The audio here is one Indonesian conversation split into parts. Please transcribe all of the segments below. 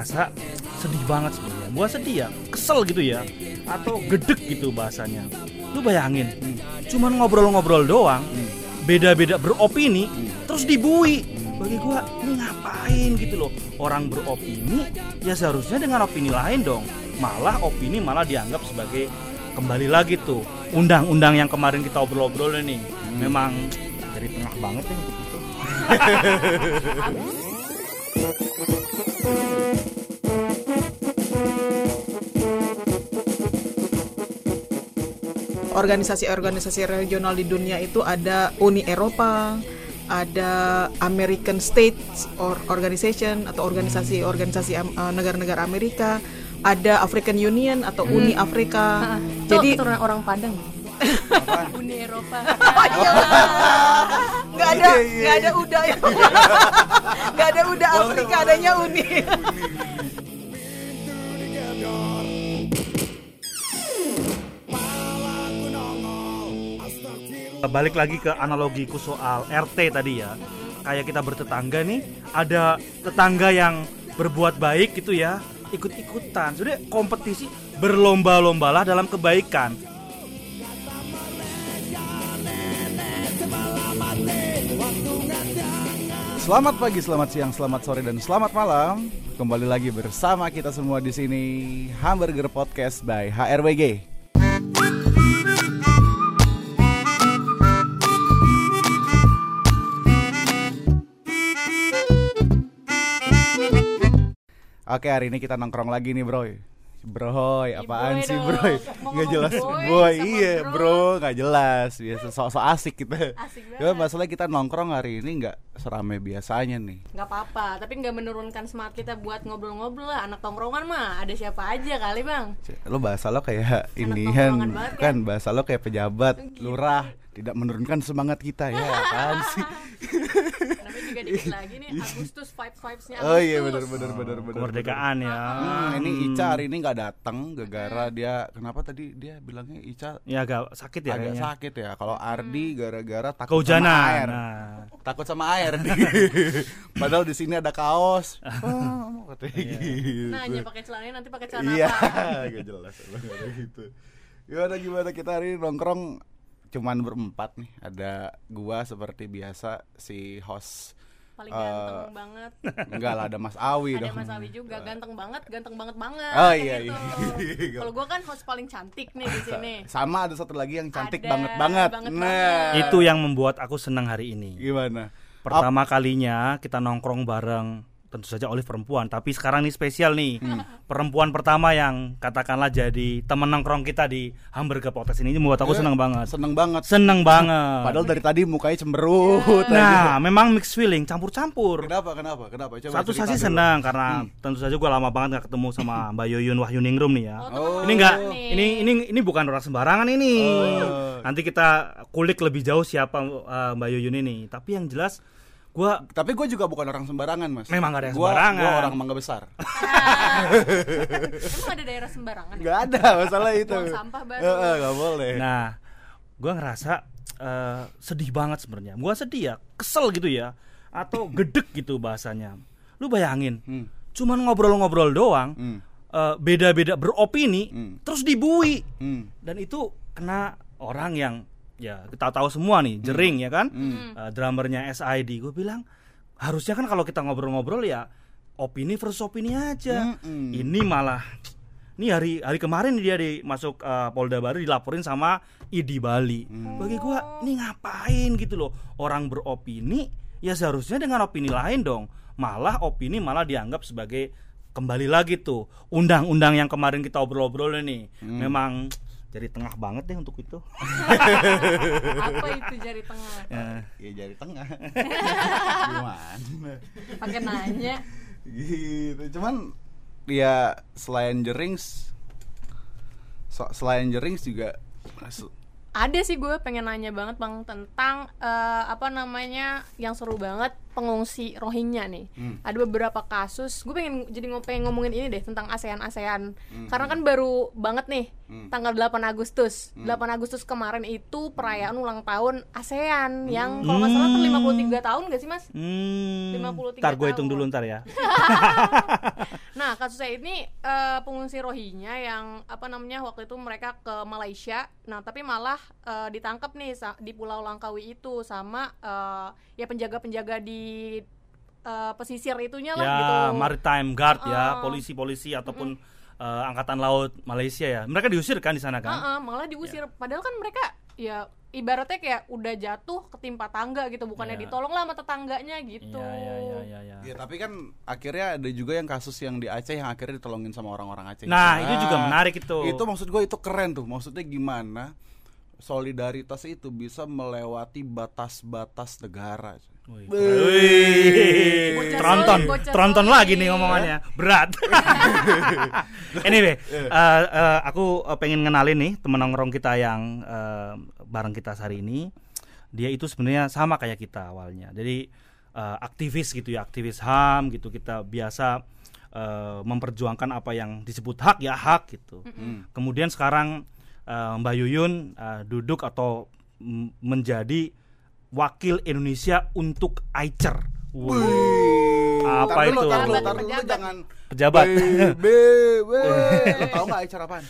ngerasa sedih banget sebenarnya. Gua sedih ya, kesel gitu ya, atau gedek gitu bahasanya. Lu bayangin, cuman ngobrol-ngobrol doang, beda-beda beropini, terus dibui. Bagi gua ini ngapain gitu loh. Orang beropini ya seharusnya dengan opini lain dong. Malah opini malah dianggap sebagai kembali lagi tuh undang-undang yang kemarin kita obrol-obrol ini. Memang dari tengah banget ya. organisasi-organisasi regional di dunia itu ada Uni Eropa, ada American States or Organization atau organisasi-organisasi am- eh, negara-negara Amerika, ada African Union atau Uni Afrika. Jadi Jadi keturunan orang Padang. Uni Eropa. nggak ada nggak ada udah ya, nggak ada udah Afrika, adanya Uni. Balik lagi ke analogiku soal RT tadi ya. Kayak kita bertetangga nih, ada tetangga yang berbuat baik gitu ya, ikut-ikutan. Sudah kompetisi berlomba-lombalah dalam kebaikan. Selamat pagi, selamat siang, selamat sore dan selamat malam. Kembali lagi bersama kita semua di sini Hamburger Podcast by HRWG. Oke, hari ini kita nongkrong lagi nih, Bro. Broy, apaan boy sih, dong. Bro? Mau Nggak ngomong jelas, boy boy. Iya, bro. Nggak jelas. Biasa sok-sok asik kita. Asik Ya, banget. masalah kita nongkrong hari ini nggak serame biasanya nih. Nggak apa-apa, tapi nggak menurunkan semangat kita buat ngobrol-ngobrol lah. Anak tongkrongan mah ada siapa aja kali bang. lo bahasa lo kayak ini kan banget kan? bahasa lo kayak pejabat Gitu. lurah tidak menurunkan semangat kita ya kan sih? Namanya juga dikit lagi nih Agustus vibes vibesnya oh iya Agustus. benar benar benar benar Kemerdekaan ya. Hmm, ini Ica hari ini nggak datang gara-gara dia kenapa tadi dia bilangnya Ica? Ya agak sakit ya agak kayaknya. sakit ya kalau Ardi gara-gara takut sama Kehujanan. air. Nah, takut sama air. Padahal di sini ada kaos. Oh, gitu. Nanya pakai celananya nanti pakai celana Iya, gak jelas gitu. Gimana gimana? Kita hari ini nongkrong cuman berempat nih. Ada gua seperti biasa si host. Paling ganteng banget. Enggak lah ada Mas Awi Ada dong. Mas Awi juga ganteng banget, ganteng banget banget. Oh, iya, gitu. iya. Kalau gua kan host paling cantik nih di sini. Sama ada satu lagi yang cantik Ada, banget banget. banget nah, banget. itu yang membuat aku senang hari ini. gimana? Pertama kalinya kita nongkrong bareng tentu saja oleh perempuan, tapi sekarang nih spesial nih. Perempuan pertama yang katakanlah jadi teman nongkrong kita di Hamburger Podcast ini membuat aku Eh, senang banget. Seneng banget. Seneng banget. Padahal dari tadi mukanya cemberut aja. Nah, memang mixed feeling, campur-campur. Kenapa? Kenapa? Kenapa? Coba Satu dulu. senang karena tentu saja gue lama banget gak ketemu sama Mbak Yoyun Wahyu Ningrum nih ya. Oh, Oh. temen Ini enggak nih. ini ini ini bukan orang sembarangan ini. Oh. Nanti kita kulik lebih jauh siapa uh, Mbak Yoyun ini. Tapi yang jelas gua Tapi gue juga bukan orang sembarangan mas Memang nggak ada yang Gua- sembarangan. Gua orang mangga besar Emang ada daerah sembarangan ya? Gak ada masalah itu Buang sampah baru. Eh, eh, Gak boleh nah gua ngerasa uh, sedih banget sebenarnya. Gua sedih ya, kesel gitu ya atau gedek gitu bahasanya. Lu bayangin, Hmm. cuman ngobrol-ngobrol doang, Hmm. uh, beda-beda beropini, Hmm. terus dibui. Hmm. dan itu kena orang yang ya kita tahu semua nih jering ya kan? Hmm. Eh, drummernya SID gue bilang harusnya kan kalau kita ngobrol-ngobrol ya opini versus opini aja. Mm-mm. ini malah ini hari hari kemarin dia di masuk eh, Polda Baru dilaporin sama ID Bali. Bagi gue ini ngapain? Gitu loh. Orang beropini ya seharusnya dengan opini lain dong. Malah opini malah dianggap sebagai kembali lagi tuh undang-undang yang kemarin kita obrol-obrol nih. Memang jadi tengah banget deh untuk itu Apa itu jari tengah? Ya. Ya jari tengah Gimana Pakai nanya. Gitu Cuman Ya selain jerings so- Selain jerings juga Ada sih gue pengen nanya banget bang tentang eh, apa namanya yang seru banget pengungsi Rohingya nih. Hmm. Ada beberapa kasus. Gue pengen jadi pengen ngomongin ini deh tentang ASEAN ASEAN. Hmm. Karena kan baru banget nih Hmm. tanggal 8 Agustus. 8 Agustus kemarin itu perayaan ulang tahun ASEAN yang kalau nggak salah kan 53 tahun gak sih mas? Hmm, 53 ntar gue hitung dulu ntar ya Nah, kasusnya ini eh, pengungsi Rohingya yang apa namanya waktu itu mereka ke Malaysia. Nah, tapi malah eh, ditangkap nih di Pulau Langkawi itu sama eh, ya penjaga-penjaga di eh, pesisir itunya lah ya gitu. maritime guard ya Uh-uh. polisi-polisi ataupun eh, angkatan laut Malaysia ya mereka diusir kan di sana kan Heeh, malah diusir. Padahal kan mereka ya ibaratnya kayak udah jatuh ketimpa tangga gitu, bukannya Ya. ditolong lah sama tetangganya gitu. Iya, iya, iya, iya, iya. Ya tapi kan akhirnya ada juga yang kasus yang di Aceh yang akhirnya ditolongin sama orang-orang Aceh. Nah, itu juga menarik itu. Itu maksud gue itu keren tuh. Maksudnya gimana solidaritas itu bisa melewati batas-batas negara. Wih. Bocah Tronton, tronton lagi nih ngomongannya, berat. anyway, eh, eh, aku eh, pengen ngenalin nih temen nongkrong kita yang eh, bareng kita hari ini. Dia itu sebenarnya sama kayak kita awalnya. Jadi eh, aktivis gitu ya, aktivis HAM gitu. Kita biasa eh, memperjuangkan apa yang disebut hak ya hak gitu. Kemudian sekarang eh, Mbak Yuyun eh, duduk atau mm, menjadi wakil Indonesia untuk AICER. Wow. Apa itu? tar dulu, Pejabat, tar dulu, pejabat. jangan Pejabat. Be, be, Lo tau gak acara apaan?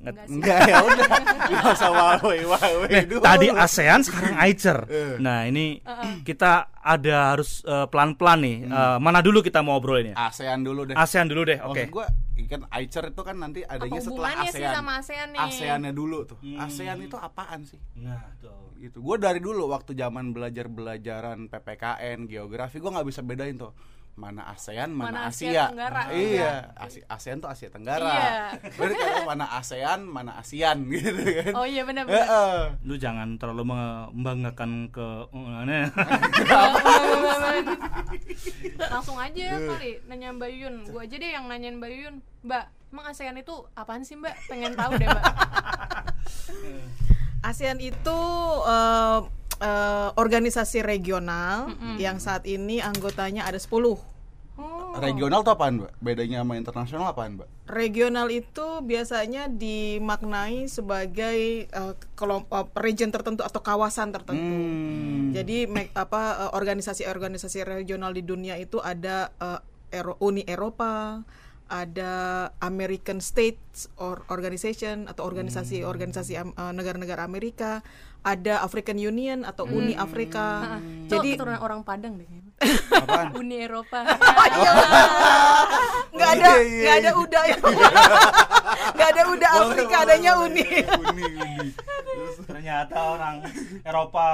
Enggak. Enggak ya udah. Gak usah wawe wawe Nih, dulu. tadi ASEAN sekarang AICER. Eh. Nah, ini kita ada harus eh, pelan-pelan nih. Eh, mana dulu kita mau obrol ini? ASEAN dulu deh. ASEAN dulu deh. Oke. Gua kan AICER itu kan nanti adanya Apa setelah hubungannya sih ASEAN. sama ASEAN nih? ASEAN-nya dulu tuh. Hmm. ASEAN itu apaan sih? Nah, tuh. Gitu. Gue dari dulu waktu zaman belajar-belajaran PPKN, geografi, gue nggak bisa bedain tuh mana ASEAN, mana, Mana Asia Asia. Tenggara. Iya, Asi- ASEAN tuh Asia Tenggara. Iya. Berarti kalau mana ASEAN, mana ASEAN gitu kan. Oh iya benar-benar. Heeh. Lu jangan terlalu membanggakan ke aneh. Langsung aja kali nanya Mbak Yuyun. Gua aja deh yang nanyain Mbak Yuyun. Mbak, emang ASEAN itu apaan sih Mbak? Pengen tahu deh Mbak. ASEAN itu eh, eh, organisasi regional yang saat ini anggotanya ada 10. Oh. Regional tuh apaan, Mbak? Bedanya sama internasional apaan, Mbak? Regional itu biasanya dimaknai sebagai eh, kelompok region tertentu atau kawasan tertentu. Hmm. Jadi apa eh, organisasi-organisasi regional di dunia itu ada eh, Ero- Uni Eropa, ada American States or Organization atau organisasi-organisasi eh, negara-negara Amerika, ada African Union atau Uni Afrika. Jadi Jadi keturunan orang Padang deh. Apaan? Uni Eropa. nggak ada Iya, iya, nggak ada udah ya nggak ada udah Afrika adanya Uni. Uni, uni. Ternyata orang Eropa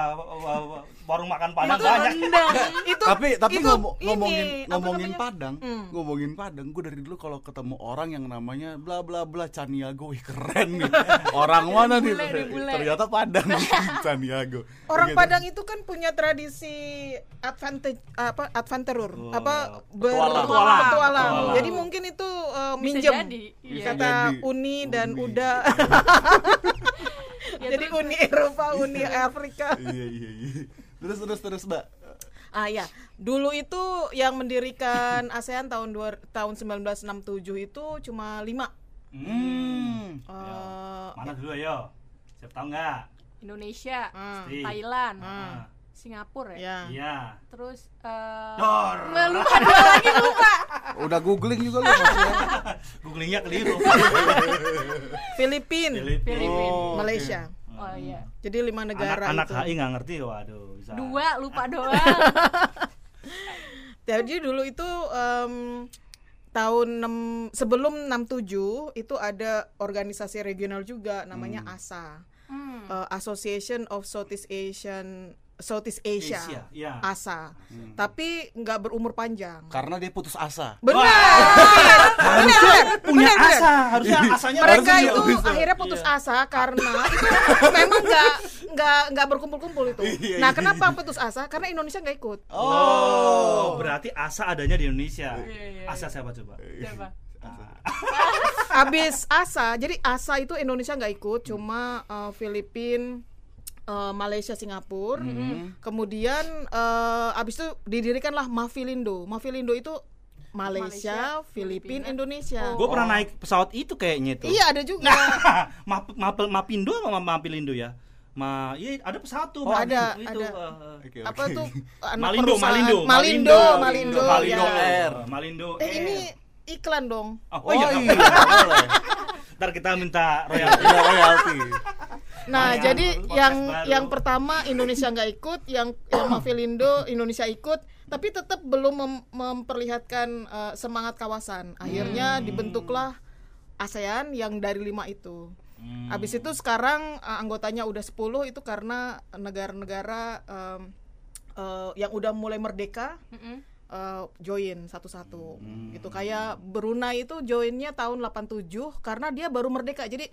warung makan Padang banyak. itu tapi tapi itu ini, ngomongin apa ngomongin? Padang, Hmm. ngomongin Padang, gue dari dulu kalau ketemu orang yang namanya bla bla bla Caniago, wih keren nih. Orang mana nih? Ternyata Padang Caniago. Orang Gitu. Padang itu kan punya tradisi advantage apa adventurur Oh, apa petualang. berpetualang. Petualang. Jadi mungkin itu uh, Bisa minjem jadi. Iya. kata jadi. uni dan Uni. uda. Ya, Jadi terus- uni Eropa, uni Afrika. Iya iya iya. Terus terus terus, Mbak. Ah ya, dulu itu yang mendirikan ASEAN tahun dua, tahun 1967 itu cuma lima. Hmm. Eh, Mana dulu ayo? Siapa tahu nggak? Indonesia, Pasti. Thailand, Ah, Singapura ya. ya. Iya. Terus eh Dor. nggak lupa dua lagi lupa. Udah googling juga lu maksudnya. Googlingnya keliru. Filipin, Filipin. Oh. Malaysia. Oh iya. Jadi lima negara Anak, anak itu. HI nggak ngerti, waduh. Bisa. Dua lupa doang. Jadi dulu itu em, tahun enam- sebelum 67 itu ada organisasi regional juga namanya ASA, Hmm. eh, Association of Southeast Asian Southeast Asia, Asia, iya. ASA. Tapi nggak berumur panjang. Karena dia putus asa. Benar. Benar. Punya benar, benar. asa, harusnya asanya Mereka harusnya itu bisa. akhirnya putus asa karena itu memang nggak nggak nggak berkumpul-kumpul itu. Iya, Nah, iya, kenapa putus asa? Karena Indonesia nggak ikut. Oh, berarti asa adanya di Indonesia. Iya, iya, Asa siapa coba? Siapa? Habis asa, jadi asa itu Indonesia nggak ikut, cuma uh, Filipin, uh, Malaysia, Singapura. Kemudian uh, habis itu didirikanlah Mafilindo. Mafilindo itu Malaysia, Malaysia, Filipin, Filipina. Indonesia. Gue pernah naik pesawat itu kayaknya itu. Iya ada juga. Map, Mapel- Mapindo sama Mapilindo ya? Ma, iya ada pesawat tuh. Oh, Map- ada, itu, ada. eh, Oke, Apa oke. tuh anak Malindo, perusahaan- Malindo, Malindo, Malindo, Malindo ya. Air. Malindo Eh ini Air. iklan dong. Oh, Oh, iya. iya, boleh. Ntar kita minta royalti. Iya, royalti. Nah, jadi yang baru. yang pertama Indonesia nggak ikut, yang yang Mavilindo Indonesia ikut, tapi tetap belum mem- memperlihatkan eh, semangat kawasan. Akhirnya dibentuklah ASEAN yang dari lima itu. Hmm. Habis itu sekarang eh, anggotanya udah 10 itu karena negara-negara em, eh, yang udah mulai merdeka Mm-mm. eh, join satu-satu gitu kayak Brunei itu joinnya tahun 87 karena dia baru merdeka jadi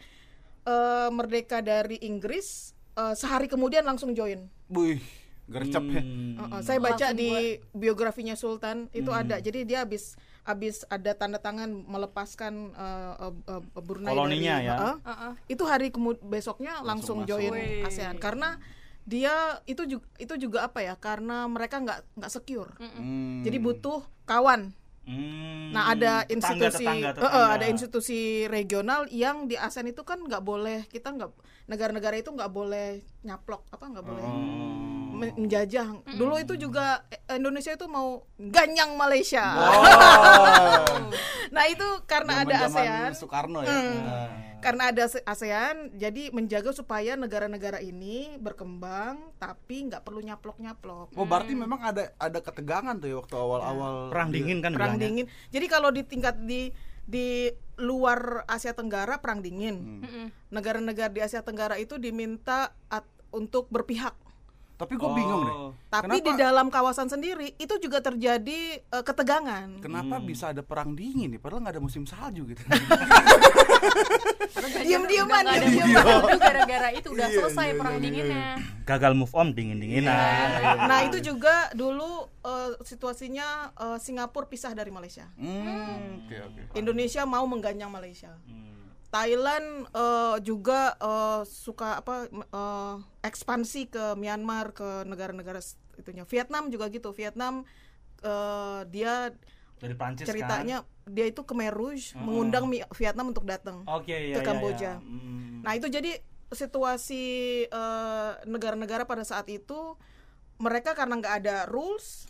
eh, merdeka dari Inggris eh, sehari kemudian langsung join Wih, gercep ya. Hmm. Uh, uh, saya baca Langsung di biografinya Sultan itu ada jadi dia habis habis ada tanda tangan melepaskan eh, eh, eh, Brunei Koloninya dari, ya. uh-uh. Uh-uh. itu hari kemud besoknya langsung, masuk. join Wih. ASEAN karena dia itu juga itu juga apa ya karena mereka nggak nggak secure Hmm. jadi butuh kawan Hmm. Nah ada Tetangga, institusi, tetangga, eh, tetangga. ada institusi regional yang di ASEAN itu kan nggak boleh kita nggak negara-negara itu nggak boleh nyaplok apa nggak boleh Oh. Men- menjajah. Dulu itu juga eh, Indonesia itu mau ganyang Malaysia. Oh. nah itu karena ada Zaman-zaman ASEAN, Soekarno ya. Hmm. Nah. karena ada se- ASEAN, jadi menjaga supaya negara-negara ini berkembang tapi nggak perlu nyaplok-nyaplok. Oh, berarti memang ada ada ketegangan tuh ya waktu awal-awal Perang dingin kan perang bilangnya. dingin. Jadi kalau di tingkat di di luar Asia Tenggara perang dingin. Hmm. Mm-mm. Negara-negara di Asia Tenggara itu diminta at- untuk berpihak. Tapi gue bingung deh. Oh. Tapi Kenapa- di dalam kawasan sendiri itu juga terjadi eh, ketegangan. Kenapa bisa ada perang dingin nih? Padahal nggak ada musim salju gitu. Diam-diaman, nggak ada diam-diaman. salju gara-gara itu udah Iya, selesai iya, perang iya, iya. dinginnya. Gagal move on dingin-dinginan. Nah itu juga dulu eh, situasinya eh, Singapura pisah dari Malaysia. Hmm, oke oke. Indonesia mau mengganyang Malaysia. Hmm. Thailand eh, juga eh, suka apa eh, ekspansi ke Myanmar ke negara-negara itunya. Vietnam juga gitu. Vietnam eh, dia Dari Prancis ceritanya dia itu Khmer Rouge mengundang Mi- Vietnam untuk datang. kan. Oke, iya, ke iya, Kamboja. iya. Hmm. Nah itu jadi situasi negara-negara pada saat itu mereka karena nggak ada rules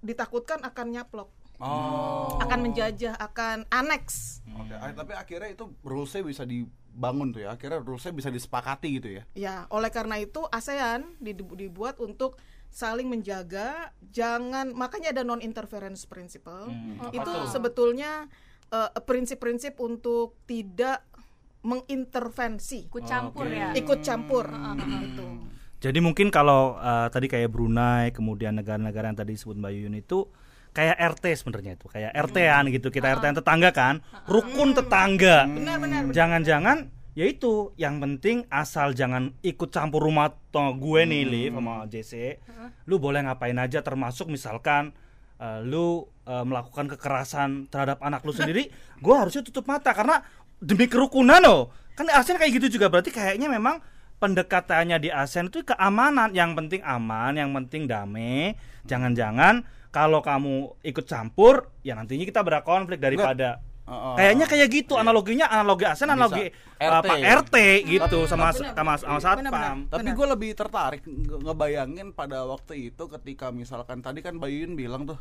ditakutkan akan nyaplok, Oh. akan menjajah, akan aneks. Oke, ah, tapi akhirnya itu rulesnya bisa dibangun tuh ya. Akhirnya rulesnya bisa disepakati gitu ya. Ya, oleh karena itu ASEAN dibu- dibuat untuk saling menjaga, jangan makanya ada non interference principle. Hmm, apa Itu tuh? sebetulnya eh, prinsip-prinsip untuk tidak mengintervensi, Ikut campur Oke. ya. ikut campur Hmm. gitu. Jadi mungkin kalau uh, tadi kayak Brunei, kemudian negara-negara yang tadi disebut Mbak Yuyun itu kayak RT sebenarnya itu, kayak RT-an gitu. Kita RT-an tetangga kan, rukun tetangga. Benar-benar. Jangan-jangan ya itu yang penting asal jangan ikut campur rumah to- gue nih Liv sama JC. Lu boleh ngapain aja termasuk misalkan uh, lu uh, melakukan kekerasan terhadap anak lu sendiri, gue harusnya tutup mata karena demi kerukunan loh. Kan ASEAN kayak gitu juga berarti kayaknya memang pendekatannya di ASEAN itu keamanan, yang penting aman, yang penting damai. Jangan-jangan kalau kamu ikut campur, ya nantinya kita berkonflik daripada Heeh. Kayaknya kayak gitu analoginya analogi ASEAN Bisa. analogi RT. apa RT gitu sama benar, sama sama satpam. Tapi gue lebih tertarik nge- ngebayangin pada waktu itu ketika misalkan tadi kan Bayun bilang tuh,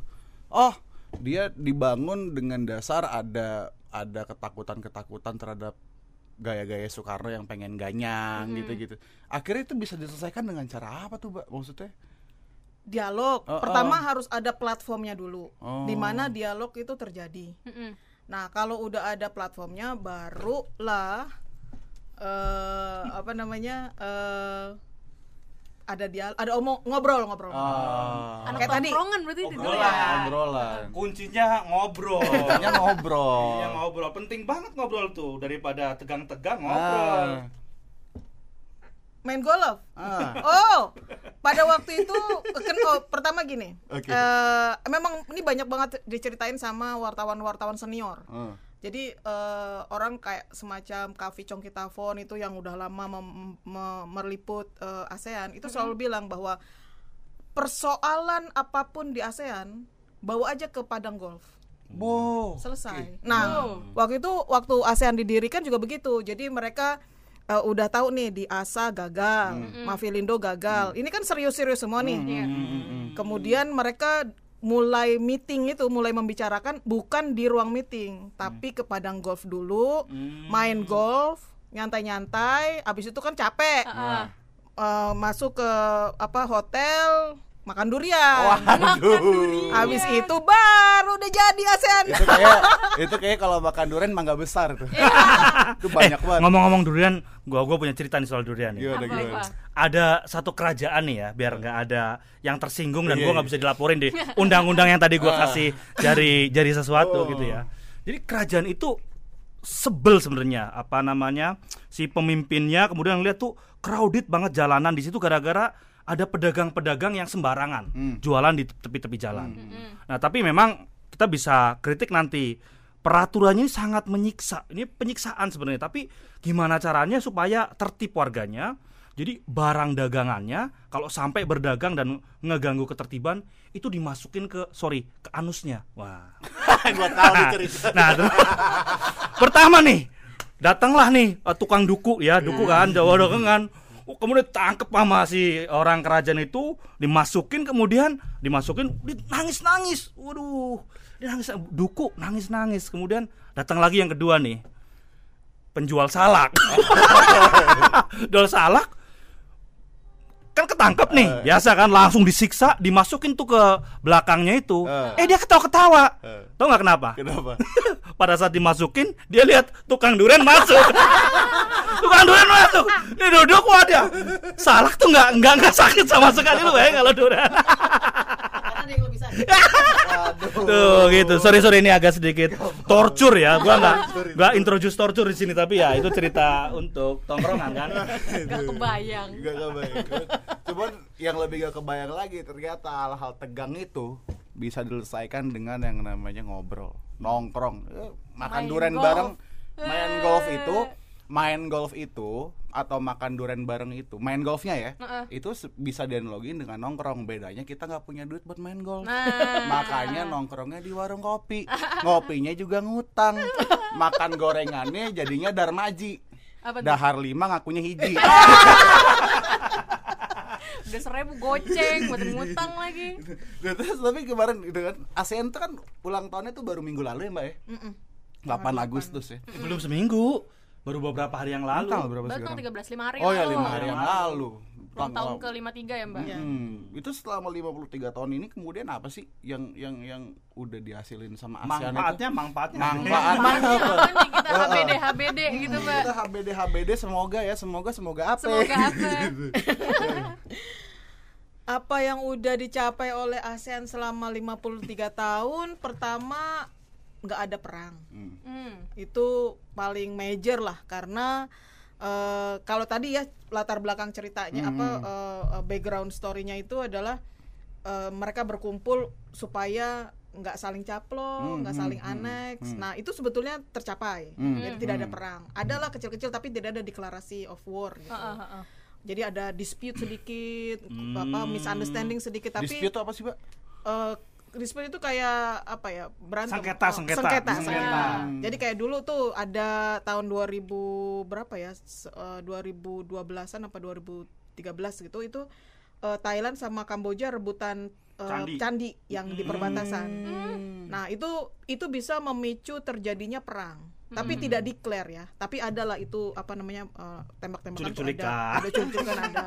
oh dia dibangun dengan dasar ada ada ketakutan-ketakutan terhadap gaya-gaya Soekarno yang pengen ganyang gitu-gitu. Akhirnya itu bisa diselesaikan dengan cara apa tuh, Mbak? Maksudnya? Dialog. Oh, Pertama oh. harus ada platformnya dulu, Oh. di mana dialog itu terjadi. Mm-mm. Nah, kalau udah ada platformnya, barulah eh apa namanya eh ada dia ada omong ngobrol ngobrol. Ah, Anak Kayak tadi. berarti itu ya. obrolan. Kuncinya ngobrol. Intinya ngobrol. Iya ngobrol penting banget ngobrol tuh daripada tegang-tegang ngobrol. Ah. Main golf. Ah. Oh, pada waktu itu kan oh, pertama gini. Oke. eh, memang ini banyak banget diceritain sama wartawan-wartawan senior. Ah. Jadi eh, orang kayak semacam Kavi Chongkitavon itu yang udah lama meliput eh, ASEAN itu selalu bilang bahwa persoalan apa pun di ASEAN bawa aja ke padang golf Wow. selesai. Nah waktu itu waktu ASEAN didirikan juga begitu. Jadi mereka eh, udah tahu nih di ASA gagal, Mavilindo gagal. Ini kan serius-serius semua nih. Iya. Kemudian mereka mulai meeting itu mulai membicarakan bukan di ruang meeting tapi ke padang golf dulu main golf nyantai-nyantai abis itu kan capek. Heeh. Eh, masuk ke apa hotel makan durian Waduh. abis itu baru udah jadi ASEAN itu kayak itu kayak kalau makan durian mangga besar tuh. itu banyak Eh, banget. ngomong-ngomong durian, gua gua punya cerita nih soal durian nih. Gimana? Ada satu kerajaan nih ya, biar nggak ada yang tersinggung dan Iya, gua iya. nggak bisa dilaporin di undang-undang yang tadi gua Ah. kasih jari jari sesuatu Oh. gitu ya. Jadi kerajaan itu sebel sebenarnya apa namanya si pemimpinnya kemudian lihat tuh crowded banget jalanan di situ gara-gara ada pedagang-pedagang yang sembarangan Hmm. jualan di tepi-tepi jalan. Nah, tapi memang kita bisa kritik nanti peraturannya ini sangat menyiksa. Ini penyiksaan sebenarnya, tapi gimana caranya supaya tertib warganya? Jadi barang dagangannya kalau sampai berdagang dan ngeganggu ketertiban itu dimasukin ke sorry ke anusnya. Wah. Gua tahu. Nah, terus- pertama nih, datanglah nih eh, tukang duku ya, duku kan, Jawa dagangan. Kemudian tangkep sama si orang kerajaan itu, dimasukin kemudian dimasukin nangis-nangis. Waduh, dia nangis duku, nangis-nangis. Kemudian datang lagi yang kedua nih. Penjual salak. Jual salak kan ketangkep nih biasa kan langsung disiksa dimasukin tuh ke belakangnya itu Eh. eh dia ketawa-ketawa Eh. tau nggak kenapa Kenapa? pada saat dimasukin dia lihat tukang durian masuk tukang durian masuk dia duduk dia salak tuh nggak nggak nggak sakit sama sekali lu ya kalau durian. Tuh gitu. Sorry sorry ini agak sedikit torture ya. Gua nggak nggak introduce torture di sini tapi ya itu cerita untuk tongkrongan kan? Gak kebayang. Gak kebayang. Cuman yang lebih gak kebayang lagi ternyata hal-hal tegang itu bisa diselesaikan dengan yang namanya ngobrol, nongkrong, Eh, makan Main durian golf. bareng, main golf Eh. itu, main golf itu atau makan durian bareng itu, main golfnya ya, Heeh. itu bisa dianalogin dengan nongkrong. Bedanya kita nggak punya duit buat main golf. Nah. Makanya nongkrongnya di warung kopi, ngopinya juga ngutang, makan gorengannya jadinya darmaji. Apa? Dahar lima ngakunya hiji. Udah seribu goceng buat ngutang lagi. Nah, terus tapi kemarin gitu kan ASEAN tuh kan ulang tahunnya tuh baru minggu lalu ya mbak ya Mm-mm. 8 Agustus ya belum seminggu baru beberapa hari yang lalu tanggal berapa Baru tanggal sekarang 13 5 hari oh ya lalu. lima hari yang lalu Ulang tahun Tanggal- ke 53 ya, Mbak? Hmm, itu selama 53 tahun ini kemudian apa sih yang yang yang udah dihasilin sama ASEAN manfaatnya itu? manfaatnya Manfaat. Apa nih kita HBD HBD gitu, Mbak? Kita HBD HBD semoga ya, semoga semoga apa? Semoga apa? apa yang udah dicapai oleh ASEAN selama 53 tahun pertama nggak ada perang Hmm. Hmm. itu paling major lah karena eh, kalau tadi ya latar belakang ceritanya apa eh, eh, background story-nya itu adalah eh, mereka berkumpul supaya nggak saling caplok, Hmm, nggak hmm, saling hmm, aneks. hmm. Nah itu sebetulnya tercapai, Hmm, jadi hmm, tidak ada hmm. perang. Adalah kecil-kecil tapi tidak ada deklarasi of war. Gitu. Heeh, heeh. Jadi ada dispute sedikit, Hmm. apa misunderstanding sedikit, tapi Dispute tuh apa sih, Mbak? eh, dispute itu kayak apa ya berantem Sengketa, Oh, sengketa. sengketa, Sengketa. sengketa. Hmm. jadi kayak dulu tuh ada tahun 2000 berapa ya S- eh, 2012an apa 2013 gitu itu eh, Thailand sama Kamboja rebutan eh, Candi. candi yang di perbatasan Hmm. nah itu itu bisa memicu terjadinya perang tapi tidak declare ya tapi adalah itu apa namanya eh, tembak-tembakan ada ada culik-culikan ada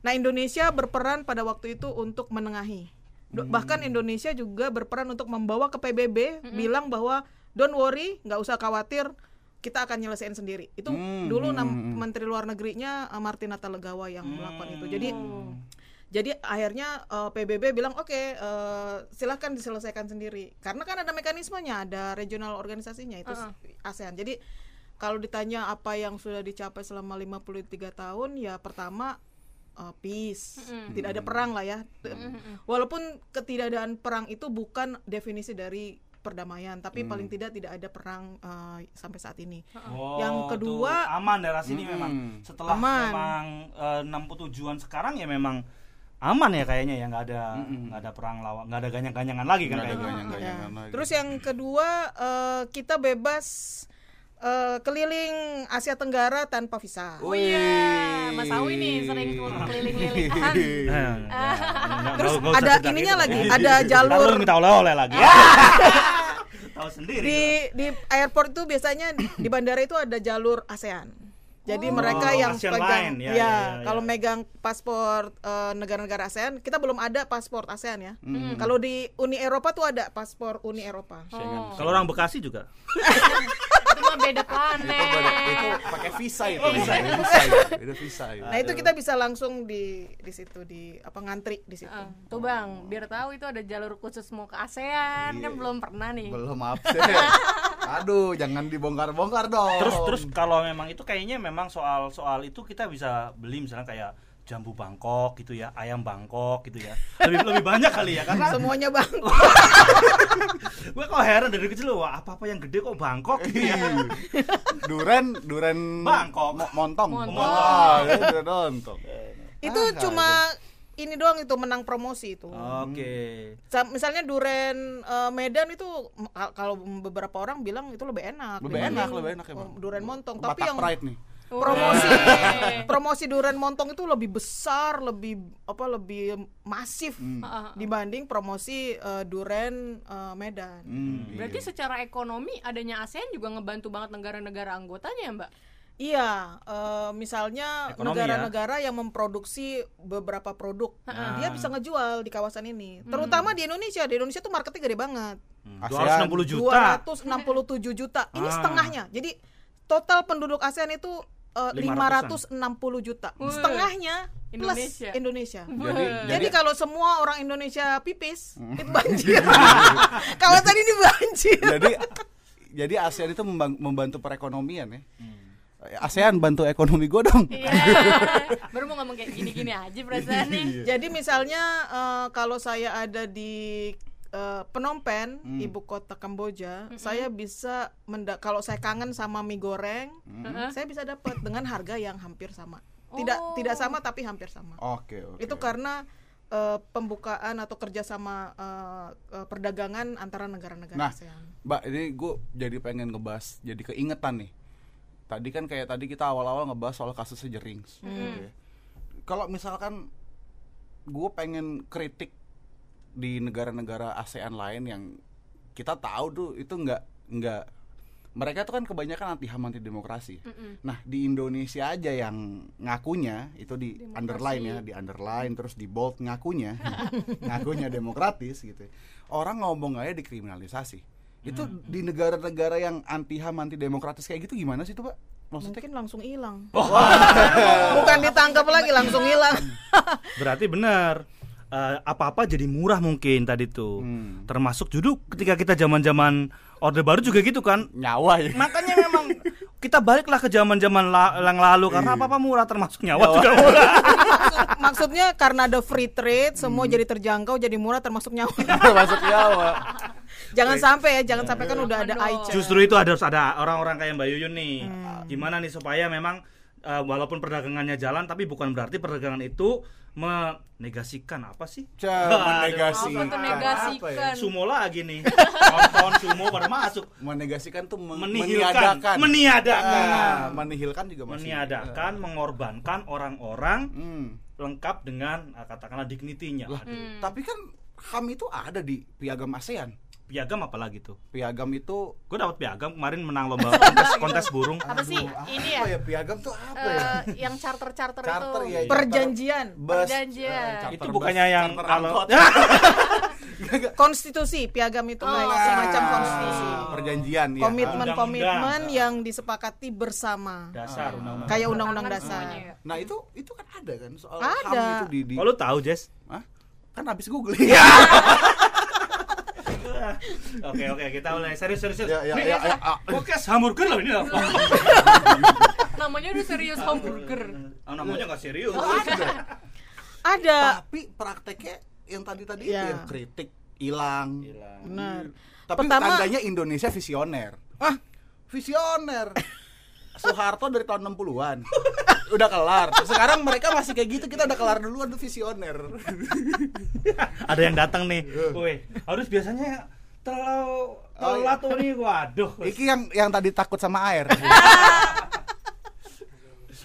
nah Indonesia berperan pada waktu itu untuk menengahi Do- bahkan Indonesia juga berperan untuk membawa ke PBB bilang bahwa don't worry nggak usah khawatir kita akan nyelesain sendiri. Itu Hmm, dulu hmm, nam- hmm. Menteri Luar Negerinya eh, Martinata Legawa yang melakukan itu. Jadi Hmm. jadi akhirnya eh, PBB bilang oke eh, silahkan diselesaikan sendiri. Karena kan ada mekanismenya ada regional organisasinya itu ASEAN. Jadi kalau ditanya apa yang sudah dicapai selama 53 tahun ya pertama eh, peace. Tidak ada perang lah ya. Walaupun ketidakadaan perang itu bukan definisi dari perdamaian tapi paling tidak tidak ada perang eh, sampai saat ini. Oh, Yang kedua- tuh aman daerah sini Mm-mm. memang. Setelah Aman. memang eh, 67-an sekarang ya memang aman ya kayaknya ya. Nggak ada nggak ada perang lawan nggak ada ganyang-ganyangan lagi kan kayaknya. ganyang-ganyangan Ya. lagi. Terus yang kedua eh, kita bebas eh, keliling Asia Tenggara tanpa visa. Oh iya, Mas Awi nih sering keliling-keliling. Nah, Terus ada ininya gitu. lagi, ada jalur lu minta oleh-oleh lagi. Tahu sendiri. di di airport itu biasanya di bandara itu ada jalur ASEAN. Jadi mereka yang ASEAN pegang, line, ya, ya, ya, ya, kalau ya. megang paspor eh, negara-negara ASEAN, kita belum ada paspor ASEAN ya. Hmm. Kalau di Uni Eropa tuh ada paspor Uni Eropa. Oh, Kalau orang Bekasi juga. itu beda itu pada- itu planet. pakai visa itu Oh, visa. Itu visa itu. itu visa itu. Nah itu kita bisa langsung di di situ di apa ngantri di situ. Eh, tuh bang, biar tahu itu ada jalur khusus mau ke ASEAN kan Iya. belum pernah nih. belum absen aduh jangan dibongkar-bongkar dong Terus terus kalau memang itu kayaknya memang soal soal itu kita bisa beli misalnya kayak jambu Bangkok gitu ya, ayam Bangkok gitu ya. Lebih lebih banyak kali ya karena Semuanya bang. gue kok heran dari kecil loh, wah apa apa yang gede kok Bangkok gitu ya. duren duren Bangkok. mo- montong Montong. Wah, ya, duren montong itu Ah, cuma ini doang itu menang promosi itu. Oke. Sa- Misalnya duren eh, Medan itu kalau beberapa orang bilang itu lebih enak. Lebih enak, lebih enak eh, Duren Montong. Tapi Batak yang Pride nih promosi Wih. promosi duren Montong itu lebih besar, lebih apa lebih masif Hmm. Ah, ah. dibanding promosi eh, duren eh, Medan. Hmm, Berarti iya. secara ekonomi adanya ASEAN juga ngebantu banget negara-negara anggotanya ya mbak? Iya, eh, misalnya negara-negara yang memproduksi beberapa produk, dia bisa ngejual di kawasan ini. Terutama di Indonesia. Di Indonesia tuh marketnya gede banget. Hmm, ASEAN. 260 juta. 267 juta. Ini Ah. setengahnya. Jadi total penduduk ASEAN itu eh, 500-an. 560 juta. Wih. Setengahnya plus Indonesia. Indonesia. jadi Jadi kalau semua orang Indonesia pipis, itu banjir. Kawasan ini banjir. jadi jadi ASEAN itu membantu perekonomian ya ASEAN bantu ekonomi gue dong Iya. Baru mau ngomong kayak gini-gini aja perasaan nih. Jadi misalnya eh, kalau saya ada di eh, Phnom Penh, Hmm. ibu kota Kamboja, saya bisa menda kalau saya kangen sama mie goreng, Heeh. saya bisa dapat dengan harga yang hampir sama. Tidak Oh. tidak sama tapi hampir sama. oke oke Itu karena eh, pembukaan atau kerjasama eh, eh, perdagangan antara negara-negara Nah, ASEAN. Mbak, ini gue jadi pengen ngebahas, jadi keingetan nih. Tadi kan kayak tadi kita awal-awal ngebahas soal kasusnya Jerings. gitu ya. Kalau misalkan gue pengen kritik di negara-negara ASEAN lain yang kita tahu tuh itu nggak nggak mereka tuh kan kebanyakan anti ham anti demokrasi. Nah di Indonesia aja yang ngakunya itu di underline ya, di underline terus di bold ngakunya, ngakunya demokratis gitu. Orang ngomong aja dikriminalisasi. Itu di negara-negara yang anti ham anti demokratis kayak gitu gimana sih tuh pak? Maksudnya Mungkin langsung hilang. Oh. Bukan ditangkap lagi langsung hilang. Berarti benar. Eh, apa-apa jadi murah mungkin tadi tuh. Hmm. Termasuk dulu ketika kita zaman-zaman Orde Baru juga gitu kan. nyawa ya. Makanya memang kita baliklah ke zaman-zaman la- yang lalu karena Iya. apa-apa murah termasuk nyawa juga murah. Maksud- maksudnya karena ada free trade, semua Hmm. jadi terjangkau, jadi murah termasuk nyawa. Masuk nyawa. jangan sampai ya, jangan sampai kan udah ada Aduh. Aicha. Justru itu ada harus ada orang-orang kayak Mbak Yuyun nih. Hmm. Gimana nih supaya memang eh, walaupun perdagangannya jalan tapi bukan berarti perdagangan itu menegasikan apa sih? Cah, Aduh. menegasikan. Apa tuh negasikan? Sumo lagi nih. Nonton sumo pada masuk. Menegasikan tuh men- Menihilkan. meniadakan. Meniadakan. Ah, menihilkan juga masih. Meniadakan, mengorbankan orang-orang Hmm. lengkap dengan eh, katakanlah dignitinya. Lah, Aduh, tapi kan HAM itu ada di piagam ASEAN. Piagam apalagi tuh? Piagam itu Gue dapat piagam kemarin menang lomba kontes, kontes burung. Apa sih? Aduh, Ini apa ya? Piagam tuh apa ya? Eh, yang charter-charter Charter itu. ya. Perjanjian, Bus, Perjanjian. charter Itu bus, bukannya yang charter kalau konstitusi, piagam itu Oh, semacam Nah, konstitusi. Perjanjian ya. Komitmen-komitmen Undang-undang. yang disepakati bersama. dasar undang-undang. Kayak undang-undang dasar. ya. Nah, itu itu kan ada kan soal Ada. HAM itu di, di Oh lu tahu Jess? Hah? Kan habis googling. Oke oke kita mulai serius serius. serius. Ya, ya, Nih, ya, ya, ah. Podcast hamburger loh ini. Namanya udah serius hamburger. Oh, namanya nggak serius. Ada. Tapi prakteknya yang tadi-tadi Ya. itu yang kritik hilang. Benar. Tapi Pertama- tandanya Indonesia visioner. Ah, visioner. Soeharto dari tahun 60-an. Udah kelar. Sekarang mereka masih kayak gitu, kita udah kelar duluan tuh visioner. Ada yang datang nih. Woi, harus biasanya Terlalu Oh, iya. telat tuh nih, waduh. Iki yang yang tadi takut sama air.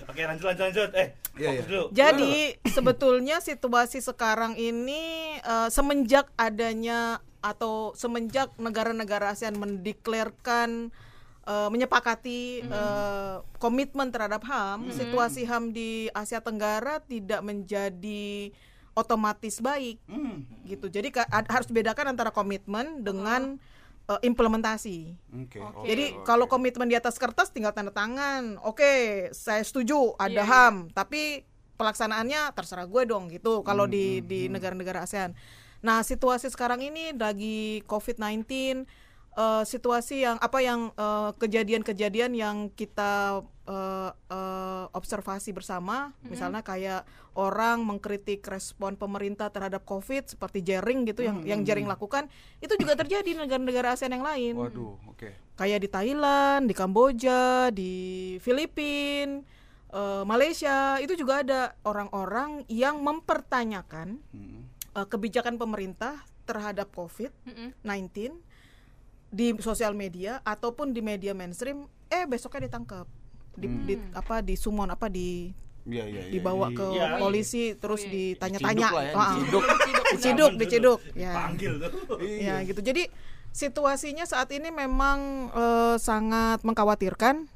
Oke, lanjut lanjut lanjut. Eh, Iya, iya. dulu. Jadi sebetulnya situasi sekarang ini eh, semenjak adanya atau semenjak negara-negara ASEAN mendeklarkan eh, menyepakati eh, komitmen terhadap HAM, situasi HAM di Asia Tenggara tidak menjadi otomatis baik Hmm. gitu. Jadi ka- ad- harus dibedakan antara komitmen dengan eh, implementasi. Oke. Oke. oke, Jadi oke. kalau komitmen di atas kertas tinggal tanda tangan. Oke, saya setuju ada Iya, iya. HAM, tapi pelaksanaannya terserah gue dong gitu kalau di Hmm, di negara-negara ASEAN. Nah, situasi sekarang ini lagi COVID-19 eh, situasi yang apa yang eh, kejadian-kejadian yang kita eh, eh, observasi bersama, misalnya kayak orang mengkritik respon pemerintah terhadap COVID seperti Jering gitu yang yang Jering lakukan, itu juga terjadi di negara-negara ASEAN yang lain. Waduh, oke. kayak di Thailand, di Kamboja, di Filipina, eh, Malaysia itu juga ada orang-orang yang mempertanyakan Hmm. eh, kebijakan pemerintah terhadap COVID-19 di sosial media ataupun di media mainstream. Eh besoknya ditangkap, di, di- apa di sumon apa di Iya, iya, iya. dibawa ke Iya. polisi terus Oh, iya. ditanya-tanya, Diciduk ya, Ah, diciduk. diciduk, diciduk, ya. Panggil tuh. Ya gitu. Jadi situasinya saat ini memang eh, sangat mengkhawatirkan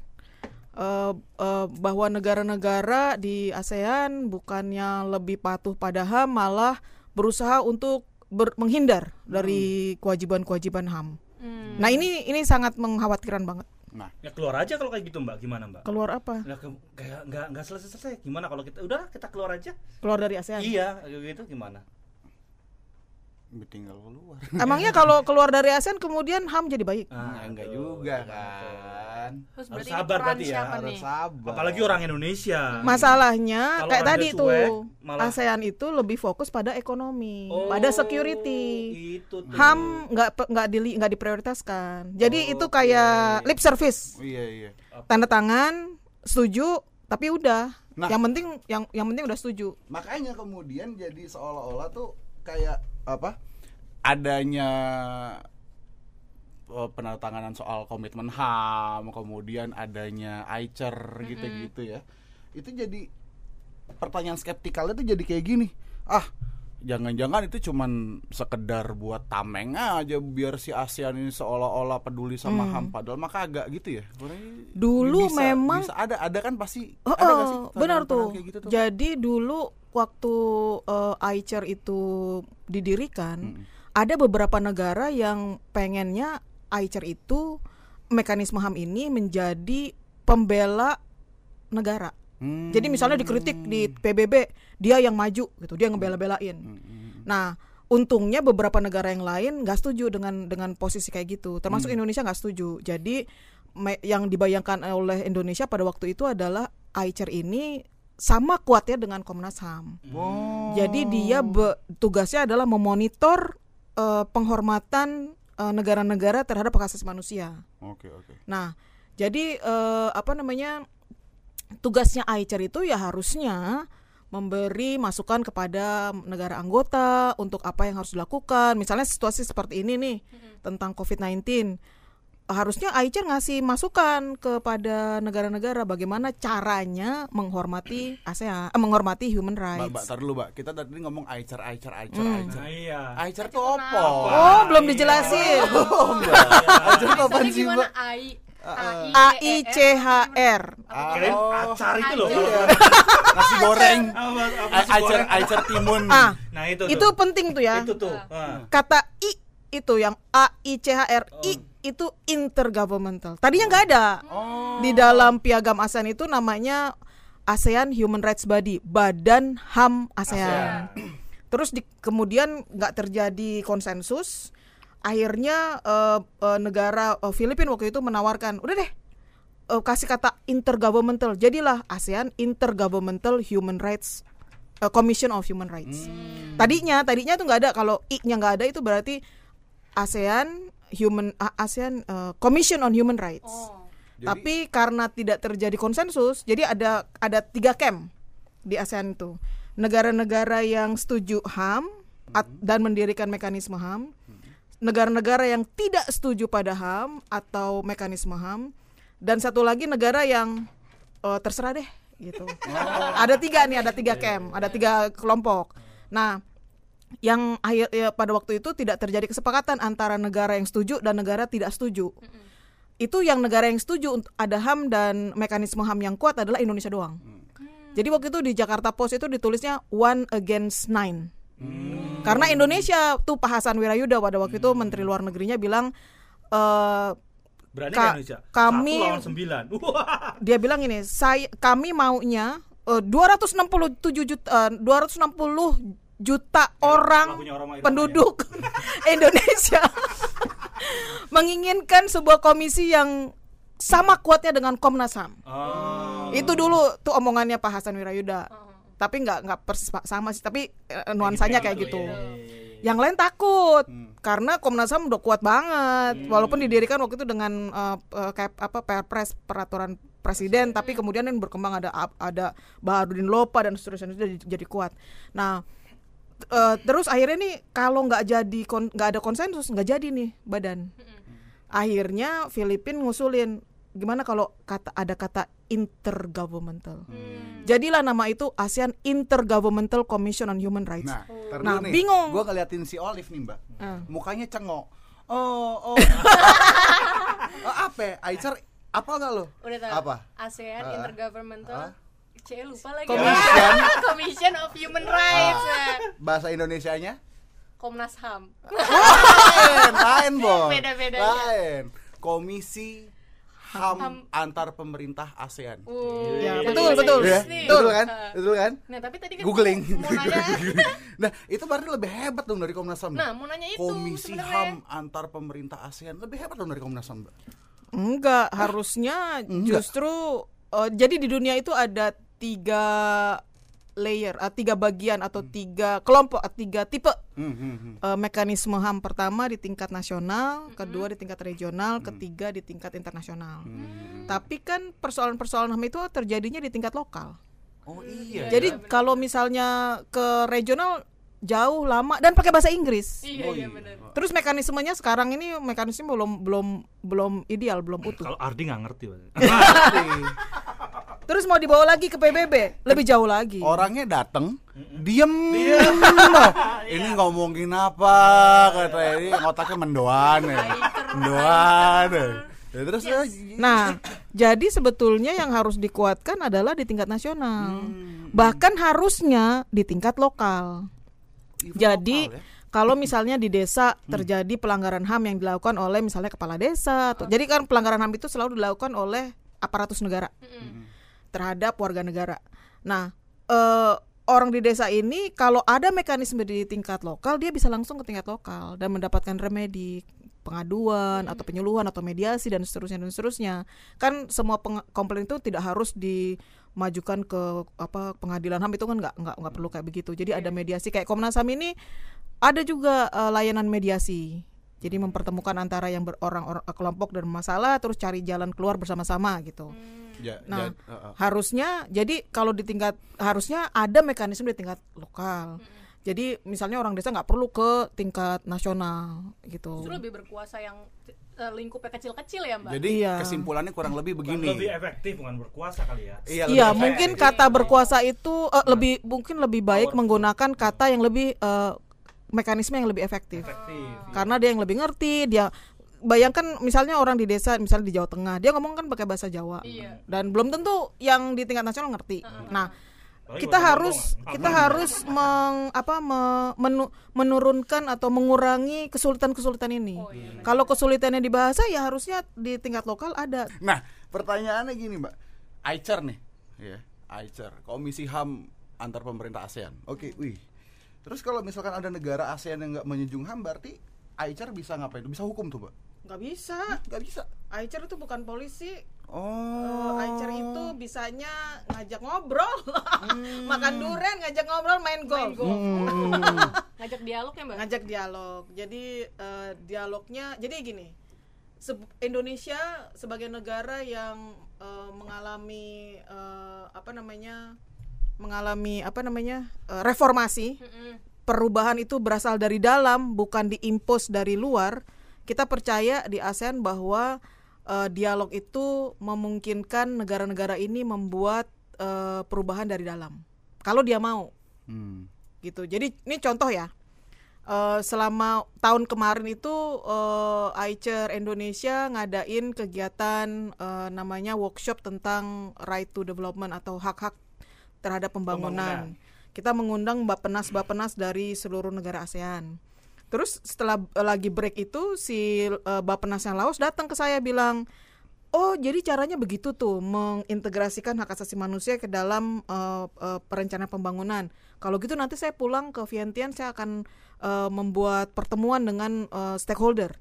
eh, eh, bahwa negara-negara di ASEAN bukannya lebih patuh pada HAM malah berusaha untuk ber- menghindar dari kewajiban-kewajiban HAM. Hmm. Nah ini ini sangat mengkhawatirkan banget. Nah, Ya keluar aja kalau kayak gitu, Mbak. Gimana, Mbak? Keluar apa? Nah, ke, kayak nggak nggak selesai selesai. Gimana kalau kita udah kita keluar aja? Keluar dari ASEAN. Iya, gitu gimana? Tinggal keluar. Emangnya kalau keluar dari ASEAN kemudian HAM jadi baik? Nah, enggak tuh, juga kan. Terus Harus sabar berarti ya, Harus sabar. Apalagi orang Indonesia. Masalahnya Kalau kayak tadi cuek, tuh malah- ASEAN itu lebih fokus pada ekonomi, Oh, pada security. Itu tuh. HAM nggak nggak dili nggak diprioritaskan. Jadi itu Oke. kayak lip service, Oh, iya, iya. tanda tangan, setuju, tapi udah. Nah. Yang penting yang yang penting udah setuju. Makanya kemudian jadi seolah-olah tuh kayak apa? Adanya eh, penandatanganan soal komitmen HAM, kemudian adanya ICER gitu-gitu ya. Itu jadi pertanyaan skeptikalnya tuh jadi kayak gini. Ah, jangan-jangan itu cuman sekedar buat tameng aja biar si ASEAN ini seolah-olah peduli sama HAM padahal mah kagak gitu ya. Dulu bisa- memang- bisa ada ada kan pasti Oh, ada nggak sih benar tuh. kayak gitu tuh? Jadi dulu waktu uh, ICER itu didirikan, Mm. ada beberapa negara yang pengennya ICER itu mekanisme HAM ini menjadi pembela negara. Hmm. Jadi misalnya dikritik di PBB, dia yang maju gitu, dia ngebela-belain. Hmm. Nah, untungnya beberapa negara yang lain nggak setuju dengan dengan posisi kayak gitu, termasuk Hmm. Indonesia nggak setuju. Jadi me- yang dibayangkan oleh Indonesia pada waktu itu adalah ICER ini sama kuatnya dengan Komnas HAM. Oh. Jadi dia be- tugasnya adalah memonitor eh, penghormatan eh, negara-negara terhadap hak asasi manusia. Oke oke. Nah, jadi eh, apa namanya tugasnya ICER itu ya harusnya memberi masukan kepada negara anggota untuk apa yang harus dilakukan. Misalnya situasi seperti ini nih tentang COVID-19. Harusnya ICER ngasih masukan kepada negara-negara bagaimana caranya menghormati ASEAN, eh, menghormati human Mbak, rights. mbak, tar dulu, Mbak. Kita tadi ngomong aicer, aicer, aicer, Hmm. aicer. Nah, iya. Aicer tuh apa? Oh, belum dijelasin. Oh. Aicer tuh apaan Tulisannya sih, gimana? Mbak? AI A I C H R. Kirain Oh. acar itu loh. Nasi goreng. Apa, apa A- sih Aicer, goreng? aicer timun. Ah, Nah, itu itu penting tuh ya. Itu tuh. Ah. kata i itu yang a i c h r i itu intergovernmental tadinya nggak ada Oh. di dalam piagam ASEAN itu namanya ASEAN Human Rights Body Badan HAM ASEAN, terus di, kemudian nggak terjadi konsensus akhirnya eh, eh, negara eh, Filipina waktu itu menawarkan udah deh eh, kasih kata intergovernmental. Jadilah ASEAN Intergovernmental Human Rights eh, Commission of Human Rights. Tadinya tadinya tuh nggak ada. Kalau i-nya nggak ada itu berarti ASEAN Human A- ASEAN eh, Commission on Human Rights. Oh. Jadi- tapi karena tidak terjadi konsensus jadi ada ada tiga camp di ASEAN itu. Negara-negara yang setuju HAM at- dan mendirikan mekanisme HAM negara-negara yang tidak setuju pada HAM atau mekanisme HAM dan satu lagi negara yang eh, terserah deh gitu. Ada tiga nih, ada tiga camp, ada tiga kelompok. Nah, yang akhir ya, pada waktu itu tidak terjadi kesepakatan antara negara yang setuju dan negara tidak setuju. Itu yang negara yang setuju untuk ada HAM dan mekanisme HAM yang kuat adalah Indonesia doang. Jadi waktu itu di Jakarta Post itu ditulisnya one against nine. Karena Indonesia tuh Pak Hasan Wirayuda pada waktu itu Menteri Luar Negerinya bilang eh, Berani Ka- Indonesia? kami- dia bilang ini, saya kami maunya eh, 267 juta eh, 260 juta orang lagunya orang Irama penduduk Indonesia menginginkan sebuah komisi yang sama kuatnya dengan Komnas HAM. Oh. Itu dulu tuh omongannya Pak Hasan Wirayuda. Tapi nggak nggak persis sama sih, tapi eh, nuansanya kayak gitu. Iya, iya, iya. Yang lain takut karena Komnas HAM udah kuat banget, walaupun didirikan waktu itu dengan eh, eh, kayak apa Perpres peraturan presiden, tapi kemudian yang berkembang ada ada Baharudin Lopa dan seterusnya itu jadi, jadi kuat. Nah eh, terus akhirnya nih kalau nggak jadi kon- nggak ada konsensus nggak jadi nih badan. Akhirnya Filipina ngusulin gimana kalau kata ada kata intergovernmental. Jadilah nama itu ASEAN Intergovernmental Commission on Human Rights. Nah, ntar Nah, nih. bingung. Gua ngeliatin si Olive nih, Mbak. Ah. Mukanya cengok. Oh, oh. oh apa? Aicer apa gak lo? Udah tahu. Apa? ASEAN Ah. Intergovernmental. Ah. Cie lupa lagi. Commission. Commission of Human Rights. eh. Bahasa Indonesianya? Komnas HAM. lain, lain, Bos. Beda-bedanya. Lain. Komisi HAM, HAM. antar pemerintah ASEAN. Uh, Ya, jadi betul, bahasa betul. Ya, betul kan? Ah. Betul kan? Nah, tapi tadi kan Googling. mau nanya. nah, itu berarti lebih hebat dong dari Komnas HAM. Nah, mau nanya itu Komisi sebenarnya. HAM antar pemerintah ASEAN lebih hebat dong dari Komnas HAM, Mbak. Enggak, harusnya Enggak. justru eh, jadi di dunia itu ada tiga layer, eh, tiga bagian atau tiga kelompok, eh, tiga tipe Hmm, hmm, hmm. eh, mekanisme HAM pertama di tingkat nasional, kedua di tingkat regional, ketiga di tingkat internasional. Tapi kan persoalan-persoalan HAM itu terjadinya di tingkat lokal. Oh iya. Jadi kalau misalnya ke regional jauh lama dan pakai bahasa Inggris. Iya, Oh, iya iya. benar. Terus mekanismenya sekarang ini mekanisme belum belum belum ideal, belum utuh. Kalau Ardi nggak ngerti. Terus mau dibawa lagi ke PBB, lebih jauh lagi. Orangnya dateng, diem, ini ngomongin apa? Kata ini otaknya mendoan ya, mendoan. ya. Terus ya, Nah, jadi sebetulnya yang harus dikuatkan adalah di tingkat nasional. Bahkan harusnya di tingkat lokal. event Jadi lokal ya. kalau misalnya di desa terjadi pelanggaran HAM yang dilakukan oleh misalnya kepala desa atau jadi kan pelanggaran HAM itu selalu dilakukan oleh aparatus negara terhadap warga negara. Nah, eh, orang di desa ini kalau ada mekanisme di tingkat lokal dia bisa langsung ke tingkat lokal dan mendapatkan remedi pengaduan atau penyuluhan atau mediasi dan seterusnya dan seterusnya. Kan semua peng- komplain itu tidak harus dimajukan ke apa pengadilan HAM itu kan nggak nggak nggak perlu kayak begitu. Jadi ada mediasi kayak Komnas HAM ini ada juga eh, layanan mediasi. Jadi mempertemukan antara yang berorang orang kelompok dan masalah terus cari jalan keluar bersama-sama gitu. Ya, Nah, ya, uh, uh. harusnya jadi kalau di tingkat harusnya ada mekanisme di tingkat lokal. Jadi misalnya orang desa nggak perlu ke tingkat nasional gitu. Justru lebih berkuasa yang eh, lingkupnya kecil-kecil ya, Mbak. Jadi Iya. kesimpulannya kurang lebih begini. lebih efektif bukan berkuasa kali ya. Iya, Iya, mungkin efektif. kata berkuasa itu eh, lebih mungkin lebih baik menggunakan kata yang lebih eh, mekanisme yang lebih efektif. Efektif. Karena dia yang lebih ngerti, dia bayangkan misalnya orang di desa misalnya di Jawa Tengah, dia ngomong kan pakai bahasa Jawa. Iya. Dan belum tentu yang di tingkat nasional ngerti. Nah, Apalagi kita harus kita harus meng, apa me- menu- menurunkan atau mengurangi kesulitan-kesulitan ini. Oh, iya, Kalau kesulitannya di bahasa ya harusnya di tingkat lokal ada. Nah, pertanyaannya gini, Mbak. Aicer nih, ya. Aicer, Komisi HAM antar pemerintah ASEAN. Oke, wih. Terus kalau misalkan ada negara ASEAN yang nggak menjunjung HAM, berarti Aicer bisa ngapain? Bisa hukum tuh, Mbak? Nggak bisa. Nggak bisa. Aicer itu bukan polisi. Oh. Aicer itu bisanya ngajak ngobrol, makan durian, ngajak ngobrol, main golf, Ngajak dialog ya, Mbak? ngajak dialog. Jadi eh, dialognya, jadi gini, se- Indonesia sebagai negara yang eh, mengalami eh, apa namanya, mengalami apa namanya eh, reformasi, perubahan itu berasal dari dalam bukan diimpos dari luar, kita percaya di ASEAN bahwa eh, dialog itu memungkinkan negara-negara ini membuat eh, perubahan dari dalam. Kalau dia mau Hmm. gitu. Jadi ini contoh ya. Eh, selama tahun kemarin itu eh, Aicer Indonesia ngadain kegiatan eh, namanya workshop tentang right to development atau hak-hak terhadap pembangunan. Kita mengundang bapenas-bapenas dari seluruh negara ASEAN. Terus setelah eh, lagi break itu si eh, bapenas yang Laos datang ke saya bilang, Oh, jadi caranya begitu tuh mengintegrasikan hak asasi manusia ke dalam eh, eh, perencanaan pembangunan. Kalau gitu nanti saya pulang ke Vientiane saya akan eh, membuat pertemuan dengan eh, stakeholder.